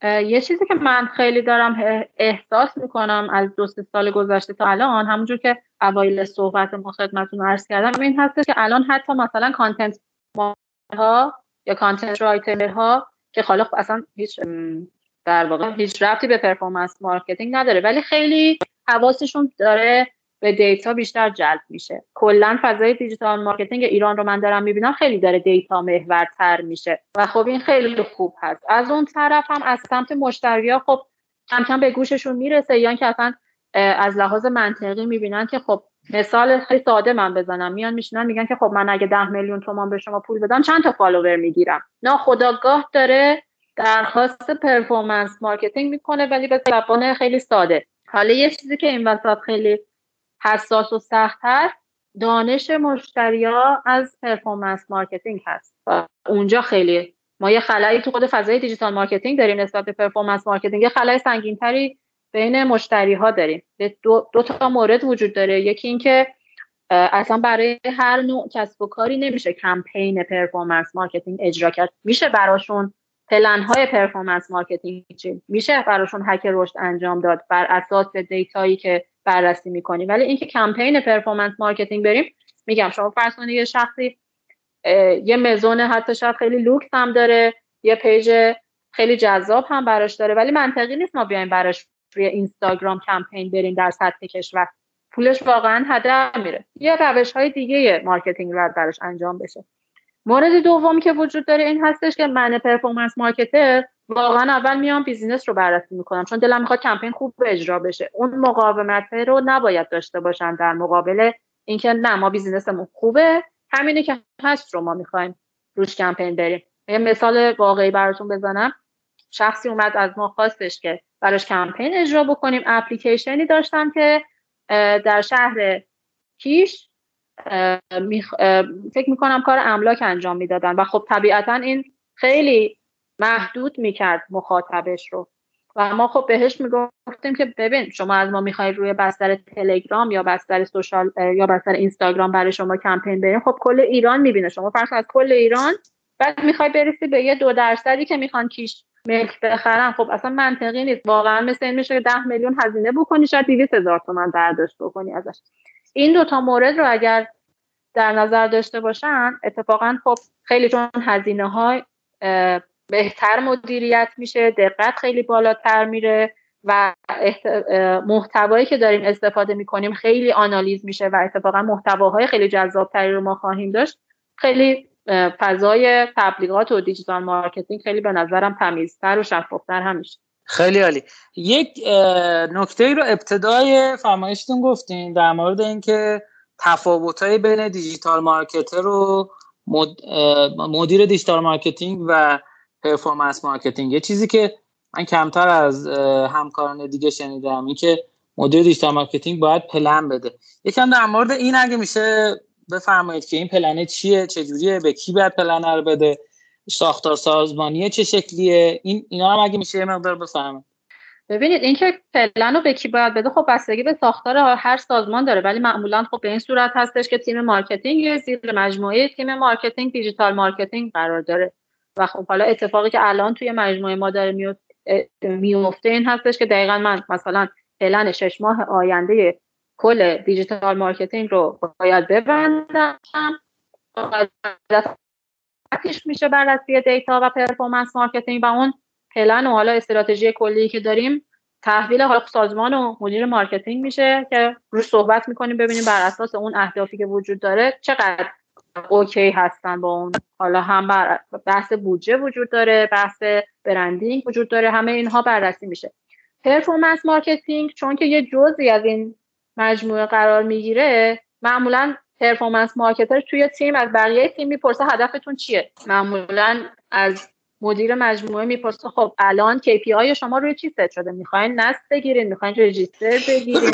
یه چیزی که من خیلی دارم احساس می‌کنم از دو سه سال گذشته تا الان همونجور که اوایل صحبت ما خدمتتون عرض کردم این هست که الان حتی مثلا content ها یا content writer ها که حالا اصلا هیچ در واقع هیچ ربطی به performance marketing نداره ولی خیلی حواسشون داره به data بیشتر جلب میشه. کلا فضای digital marketing ایران رو من دارم می‌بینم خیلی داره data محورتر میشه. و خب این خیلی خوب هست. از اون طرف هم از سمت مشتری ها خب کم کم به گوششون می‌رسه. یا که اصلا از لحاظ منطقی می‌بینن که خب مثال خیلی ساده من بزنم. میان میشینن میگن که خب من اگه ده میلیون تومان به شما پول بدم چند تا follower می‌گیرم؟ ناخودآگاه داره درخواست performance marketing می‌کنه ولی به زبان خیلی ساده. حالا یه چیزی که این وسط خیلی حساس و سخت هست دانش مشتریا از performance marketing هست. اونجا خیلی ما یه خلایی تو خود فضای digital marketing داریم نسبت به performance marketing یه خلای سنگینتری بین مشتری ها داریم دو, دو تا مورد وجود داره. یکی اینکه اصلا برای هر نوع کسب و کاری نمیشه کمپین performance marketing اجرا کرد. میشه براشون پلن های performance marketing میشه براشون هک رشد انجام داد. بر اساس data یی که بررسی می‌کنیم ولی اینکه کمپین performance marketing بریم میگم شما فرض کنید یه شخصی یه مزون حتی شاید خیلی لوکس هم داره یه page خیلی جذاب هم براش داره ولی منطقی نیست ما بیایم براش روی اینستاگرام کمپین بریم در سطح کشور. پولش واقعا هدر میره. یه روش های دیگه marketing رو براش انجام بشه. مورد دوم که وجود داره این هستش که من performance marketer واقعا اول میام business رو بررسی می‌کنم چون دلم می‌خواد کمپین خوب اجرا بشه. اون مقاومت رو نباید داشته باشن در مقابل اینکه نه ما business مون خوبه. همینه که هست رو ما می‌خوایم روش کمپین بریم. یه مثال واقعی براتون بزنم. شخصی اومد از ما خواستش که براش کمپین اجرا بکنیم. اپلیکیشنی داشتم که در شهر کیش فکر می‌کنم کار املاک انجام می‌دادن. و خب طبیعتا این خیلی محدود می‌کرد مخاطبش رو. و ما خب بهش می‌گفتیم که ببین شما از ما می‌خواید روی بستر تلگرام یا بستر سوشال یا بستر اینستاگرام برای شما کمپین بریم خب کل ایران می‌بینه شما فرض از کل ایران بعد می‌خوای برسی به یه دو درصدی که می‌خوان کیش ملک بخرن. خب اصلا منطقی نیست. واقعا مثل این میشه که ده میلیون هزینه بکنی شاید 200 هزار تومن برداشت بکنی ازش. این دوتا مورد رو اگر در نظر داشته باشن اتفاقا خب خیلی چون هزینه های بهتر مدیریت میشه دقت خیلی بالاتر میره و محتوایی که داریم استفاده می‌کنیم خیلی آنالیز میشه و اتفاقا محتواهای خیلی جذابتری رو ما خواهیم داشت. خیلی فضای تبلیغات و digital marketing خیلی به نظرم تمیزتر و شفافتر هم میشه خیلی عالی. یک نکته ای رو ابتدای فرمایشتون گفتین در مورد اینکه تفاوت‌های بین digital marketer و مدیر digital marketing و performance marketing یه چیزی که من کمتر از همکاران دیگه شنیدم این که مدیر digital marketing باید پلن بده. یکم در مورد این اگه میشه بفرمایید که این پلنه چیه چجوریه به کی باید پلن رو بده ساختار سازمانیه چه شکلیه؟ این اینا هم اگه میشه یه مقدار بفرمایید ببینید اینکه پلن رو به کی باید بده خب بستگی به ساختار هر سازمان داره ولی معمولا خب به این صورت هستش که تیم marketing زیر مجموعه تیم marketing digital marketing قرار داره. و خب حالا اتفاقی که الان توی مجموعه ما داره میفته این هستش که دقیقا من مثلا پلن شش ماه آینده کل digital marketing رو باید ببندم. میشه بررسی data و performance marketing و اون پلن و حالا استراتژی کلی که داریم تحویل حالا سازمان و مدیر marketing میشه که رو صحبت می‌کنیم ببینیم بر اساس اون اهدافی که وجود داره چقدر OK هستن با اون. حالا هم بر بحث بودجه وجود داره بحث branding وجود داره همه اینها بررسی میشه. performance marketing چون که یه جزئی از این مجموعه قرار می‌گیره معمولا performance marketer توی تیم از بقیه تیم می‌پرسه هدفتون چیه. معمولا از مدیر مجموعه می‌پرسه خب الان KPI شما روی چی ست شده؟ می‌خواین install بگیرین می‌خواین register بگیرین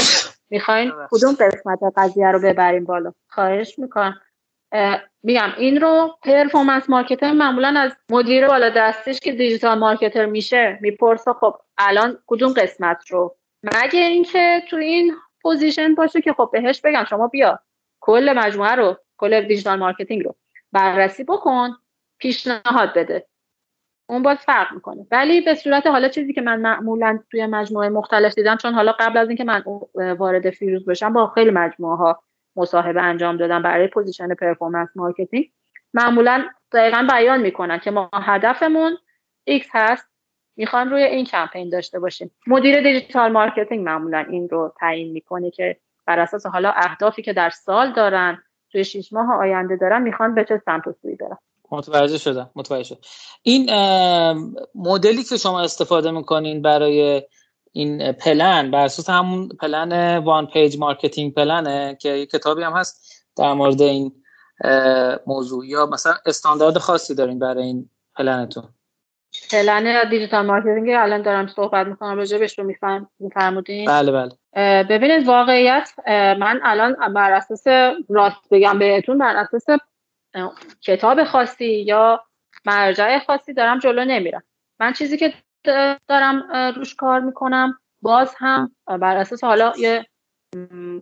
می‌خواین کدوم قسمت قضیه رو ببریم بالا. خواهش می‌کنم. میگم این رو performance marketer معمولا از مدیر بالا دستش که digital marketer میشه می‌پرسه خب الان کدوم قسمت رو؟ مگه اینکه تو این position باشه که خب بهش بگم شما بیا کل مجموعه رو کل digital marketing رو بررسی بکن پیشنهاد بده. اون باز فرق می‌کنه. ولی به صورت حالا چیزی که من معمولا توی مجموعه مختلف دیدم چون حالا قبل از اینکه من وارد فیروز بشم با خیلی مجموعه ها مصاحبه انجام دادم برای پوزیشن performance marketing. معمولا دقیقا بیان می‌کنن که ما هدفمون X هست می‌خوان روی این کمپین داشته باشیم. مدیر digital marketing معمولا این رو تعیین می‌کنه که بر اساس حالا اهدافی که در سال دارن توی شیش ماه آینده دارن می‌خوان به چه سمت و سوی برن. متوجه شدم متوجه شد این مدلی که شما استفاده می‌کنین برای این پلن بر اساس همون plan One Page Marketing Plan ه که یه کتابی هم هست در مورد این موضوع. یا مثلا استاندارد خاصی دارین برای این پلنتون؟ plan digital marketing الان دارم صحبت می‌کنم راجبش رو میفرمودین. بله بله. ببینید واقعیت من الان بر اساس راست بگم بهتون بر اساس کتاب خاصی یا مرجع خاصی دارم جلو نمیرم. من چیزی که دارم روش کار می‌کنم. باز هم بر اساس حالا یه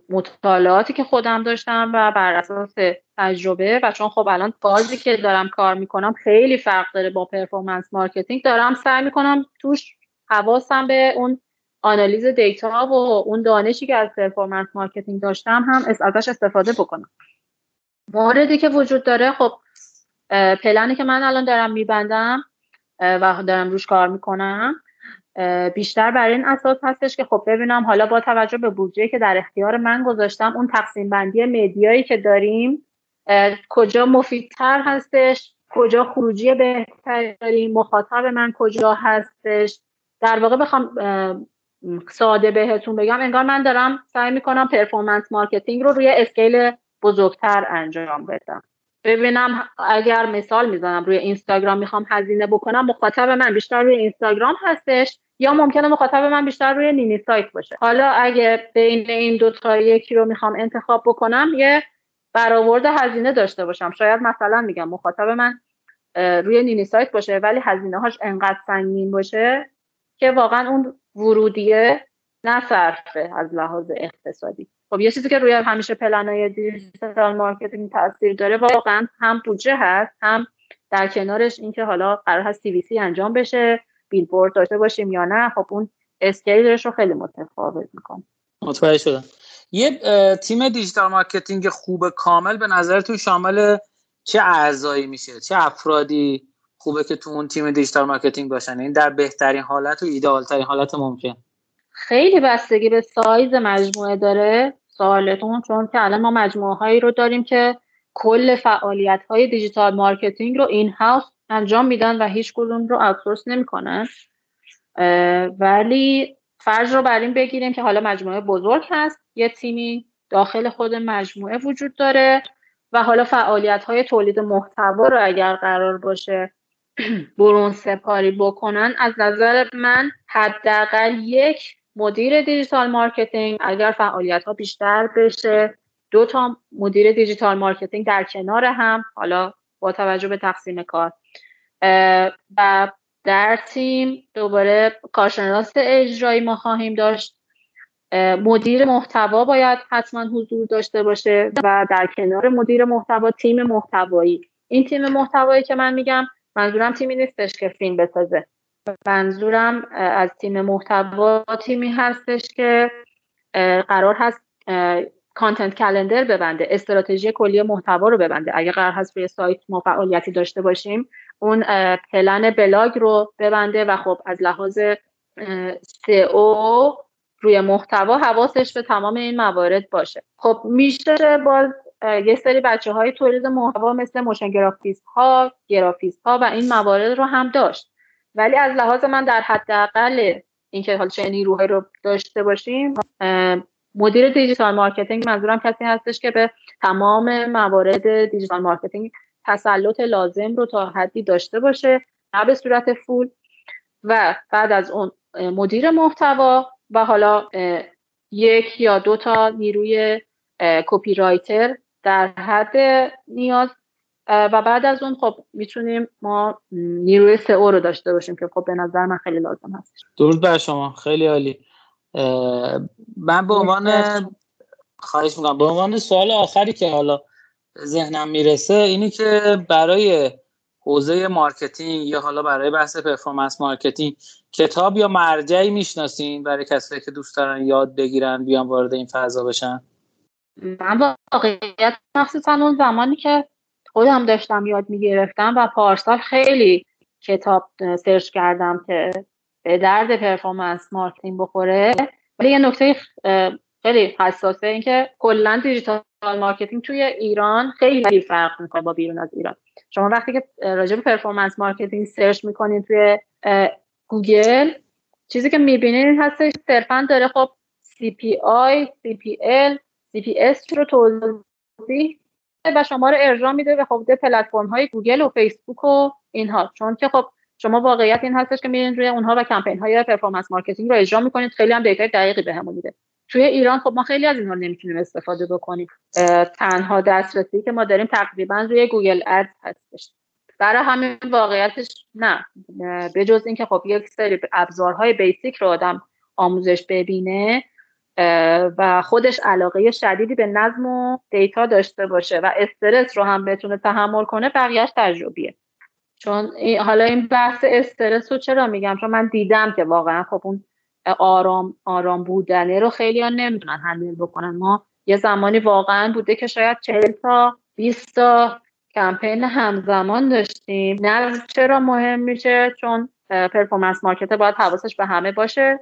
مطالعاتی که خودم داشتم و بر اساس تجربه و چون خب الان بازی که دارم کار می‌کنم خیلی فرق داره با performance marketing. دارم سعی می‌کنم توش حواسم به اون آنالیز data و اون دانشی که از performance marketing داشتم هم ازش استفاده بکنم. موردی که وجود داره خب پلنی که من الان دارم میبندم و دارم روش کار می‌کنم. بیشتر بر این اساس هستش که خب ببینم حالا با توجه به بودجه که در اختیار من گذاشتم اون تقسیم بندی media یی که داریم کجا مفیدتر هستش کجا خروجی بهتری داریم مخاطب من کجا هستش. در واقع بخوام ساده بهتون بگم انگار من دارم سعی می‌کنم performance marketing رو روی scale بزرگتر انجام بدم. ببینم اگر مثال می‌زنم روی اینستاگرام می‌خوام هزینه بکنم مخاطب من بیشتر روی اینستاگرام هستش یا ممکنه مخاطب من بیشتر روی نینی سایت باشه؟ حالا اگه بین این دو تا یکی رو می‌خوام انتخاب بکنم یه برآورد هزینه داشته باشم. شاید مثلا میگم مخاطب من روی نینی سایت باشه ولی هزینه هاش انقدر سنگین باشه که واقعا اون ورودیه به صرفه از لحاظ اقتصادی. خب یه چیزی که روی همیشه plan ای digital marketing تاثیر داره واقعا هم بودجه هست هم در کنارش اینکه حالا قرار هست TVC انجام بشه بیلبورد داشته باشیم یا نه خب اون scale ش رو خیلی متفاوت می‌کنه. متوجه شدم. یه تیم digital marketing خوب کامل به نظر تو شامل چه اعضایی میشه؟ چه افرادی خوبه که تو اون تیم digital marketing باشن؟ این در بهترین حالت و ایدئال ترین حالت ممکن. خیلی بستگی به سایز مجموعه داره. سوالتون چون که الان ما مجموعه هایی رو داریم که کل فعالیت های digital marketing رو in-house انجام میدن و هیچ کدوم رو outsource نمی‌کنن. ولی فرض رو بر این بگیریم که حالا مجموعه بزرگ هست یه تیمی داخل خود مجموعه وجود داره و حالا فعالیت های تولید محتوا رو اگر قرار باشه [clears throat] برون سپاری بکنن از نظر من حداقل یک مدیر digital marketing اگر فعالیت ها بیشتر بشه دو تا مدیر digital marketing در کنار هم حالا با توجه به تقسیم کار. و در تیم دوباره کارشناس اجرایی ما خواهیم داشت. مدیر محتوا باید حتما حضور داشته باشه و در کنار مدیر محتوا تیم محتوایی. این تیم محتوایی که من میگم منظورم تیمی نیستش که فیلم بسازه. منظورم از تیم محتوا تیمی هستش که قرار هست کانتنت کلندر ببنده استراتژی کلی محتوا رو ببنده. اگه قرار هست روی سایت ما فعالیتی داشته باشیم اون پلن بلاگ رو ببنده و خب از لحاظ او روی محتوا حواسش به تمام این موارد باشه. خب میشه باز یه سری بچه های تولید محتوا مثل motion گرافیست ها گرافیست ها و این موارد رو هم داشت. ولی از لحاظ من در حداقل اینکه حالا چه نیروهایی رو داشته باشیم مدیر digital marketing منظورم کسی هستش که به تمام موارد digital marketing تسلط لازم رو تا حدی داشته باشه نه به صورت full. و بعد از اون مدیر محتوا و حالا یک یا دو تا نیروی copywriter در حد نیاز و بعد از اون خب می‌تونیم ما نیروی SEO رو داشته باشیم که خب به نظر من خیلی لازم هست. درود بر شما. خیلی عالی. من به عنوان خواهش می‌کنم. به عنوان سوال آخری که حالا ذهنم می‌رسه اینی که برای حوزه marketing یا حالا برای بحث performance marketing کتاب یا مرجعی می‌شناسین برای کسایی که دوست دارن یاد بگیرن بیان وارد این فضا بشن؟ من واقعیت مخصوصا اون زمانی که خودم داشتم یاد می‌گرفتم و پارسال خیلی کتاب search کردم که به درد performance marketing بخوره. ولی یه نکته خیلی حساسه اینکه کلا digital marketing توی ایران خیلی فرق می‌کنه با بیرون از ایران. شما وقتی که راجع به performance marketing search می‌کنید توی گوگل چیزی که می‌بینید هستش صرفا داره خب CPI, CPL, CPS رو توضیح و شما رو ارجاع میده به خب پلتفرم های گوگل و فیسبوک و اینها. چون که خب شما واقعیت این هستش که میرین روی اونها و کمپین های performance marketing رو اجرا می‌کنید. خیلی هم data دقیقی بهمون میده. توی ایران خب ما خیلی از اینها نمی‌تونیم استفاده بکنیم. تنها دسترسی که ما داریم تقریبا روی Google Ad هستش. برای همین واقعیتش نه. به جز اینکه خب یک سری ابزارهای basic رو آدم آموزش ببینه و خودش علاقه شدیدی به نظم و data داشته باشه و استرس رو هم بتونه تحمل کنه بقیهش تجربیه. چون حالا این بحث استرس رو چرا میگم؟ چون من دیدم که واقعا خب اون آرام آرام بودنه رو خیلی ها نمی‌تونن handle بکنن. ما یه زمانی واقعا بوده که شاید چهل تا 20 تا کمپین همزمان داشتیم. نه چرا مهم میشه؟ چون performance marketer باید حواسش به همه باشه.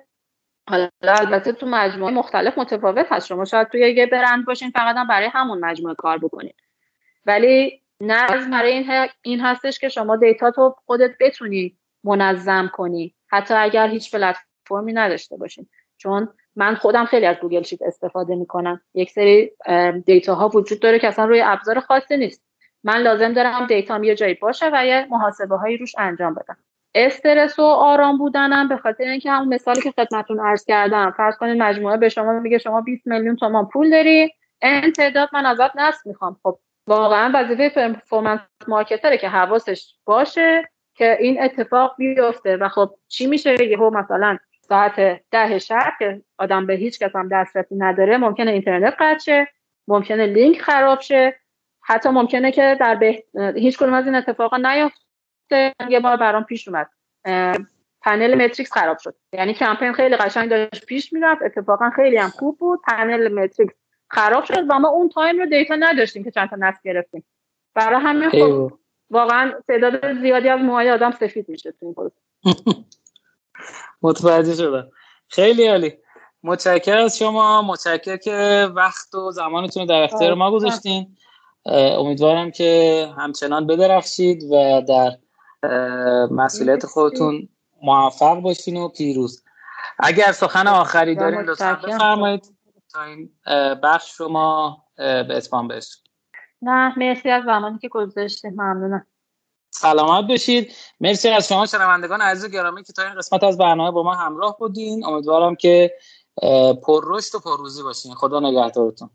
حالا البته تو مجموعه مختلف متفاوت هست. شما شاید توی یه برند باشین فقط هم برای همون مجموعه کار بکنید ولی نه برای این, این هستش که شما دیتاتو خودت بتونی منظم کنی. حتی اگر هیچ پلتفرمی نداشته باشین. چون من خودم خیلی از Google Sheet استفاده می‌کنم. یک سری دیتا ها وجود داره که اصلا روی ابزار خاصی نیست. من لازم دارم دیتا یه جایی باشه و یه محاسبه هایی روش انجام بدم. استرس و آرام بودنم به خاطر اینکه همون مثالی که خدمتتون عرض کردم. فرض کنید مجموعه به شما میگه شما 20 میلیون تومان پول داری این تعداد من ازت نصب می‌خوام. خب واقعا وظیفه performance marketer ه که حواسش باشه که این اتفاق بیفته. و خب چی میشه؟ یهو مثلا ساعت ده شب که آدم به هیچ کس هم دسترسی نداره ممکنه اینترنت قطع شه ممکنه لینک خراب شه. حتی ممکنه که در به... هیچ کدوم از این اتفاقا نیفته یه بار برام پیش اومد. پنل متریکس خراب شد. یعنی کمپین خیلی قشنگ داشت پیش می‌رفت. اتفاقا خیلی هم خوب بود. پنل متریکس خراب شد و ما اون تایم رو دیتا نداشتیم که چند تا نصب گرفتیم. برای همین خب واقعا تعداد زیادی از موهای آدم سفید میشه تو این [laughs] متوجه شدم. خیلی عالی. متشکر از شما. متشکر که وقت و زمانتون رو در اختیار ما گذاشتین. امیدوارم که همچنان بدرخشید و در مسئولیت خودتون موفق باشین و پیروز. اگر سخن آخری دارین لطفا بفرمایید. تا این بخش شما به اتمام برسید نه مرسی از زمانی که گذاشتید ممنونم. سلامت باشید. مرسی از شما شنوندگان عزیز گرامی که تا این قسمت از برنامه با ما همراه بودین. امیدوارم که پر رشد و پر روزی باشین. خدا نگهدارتون.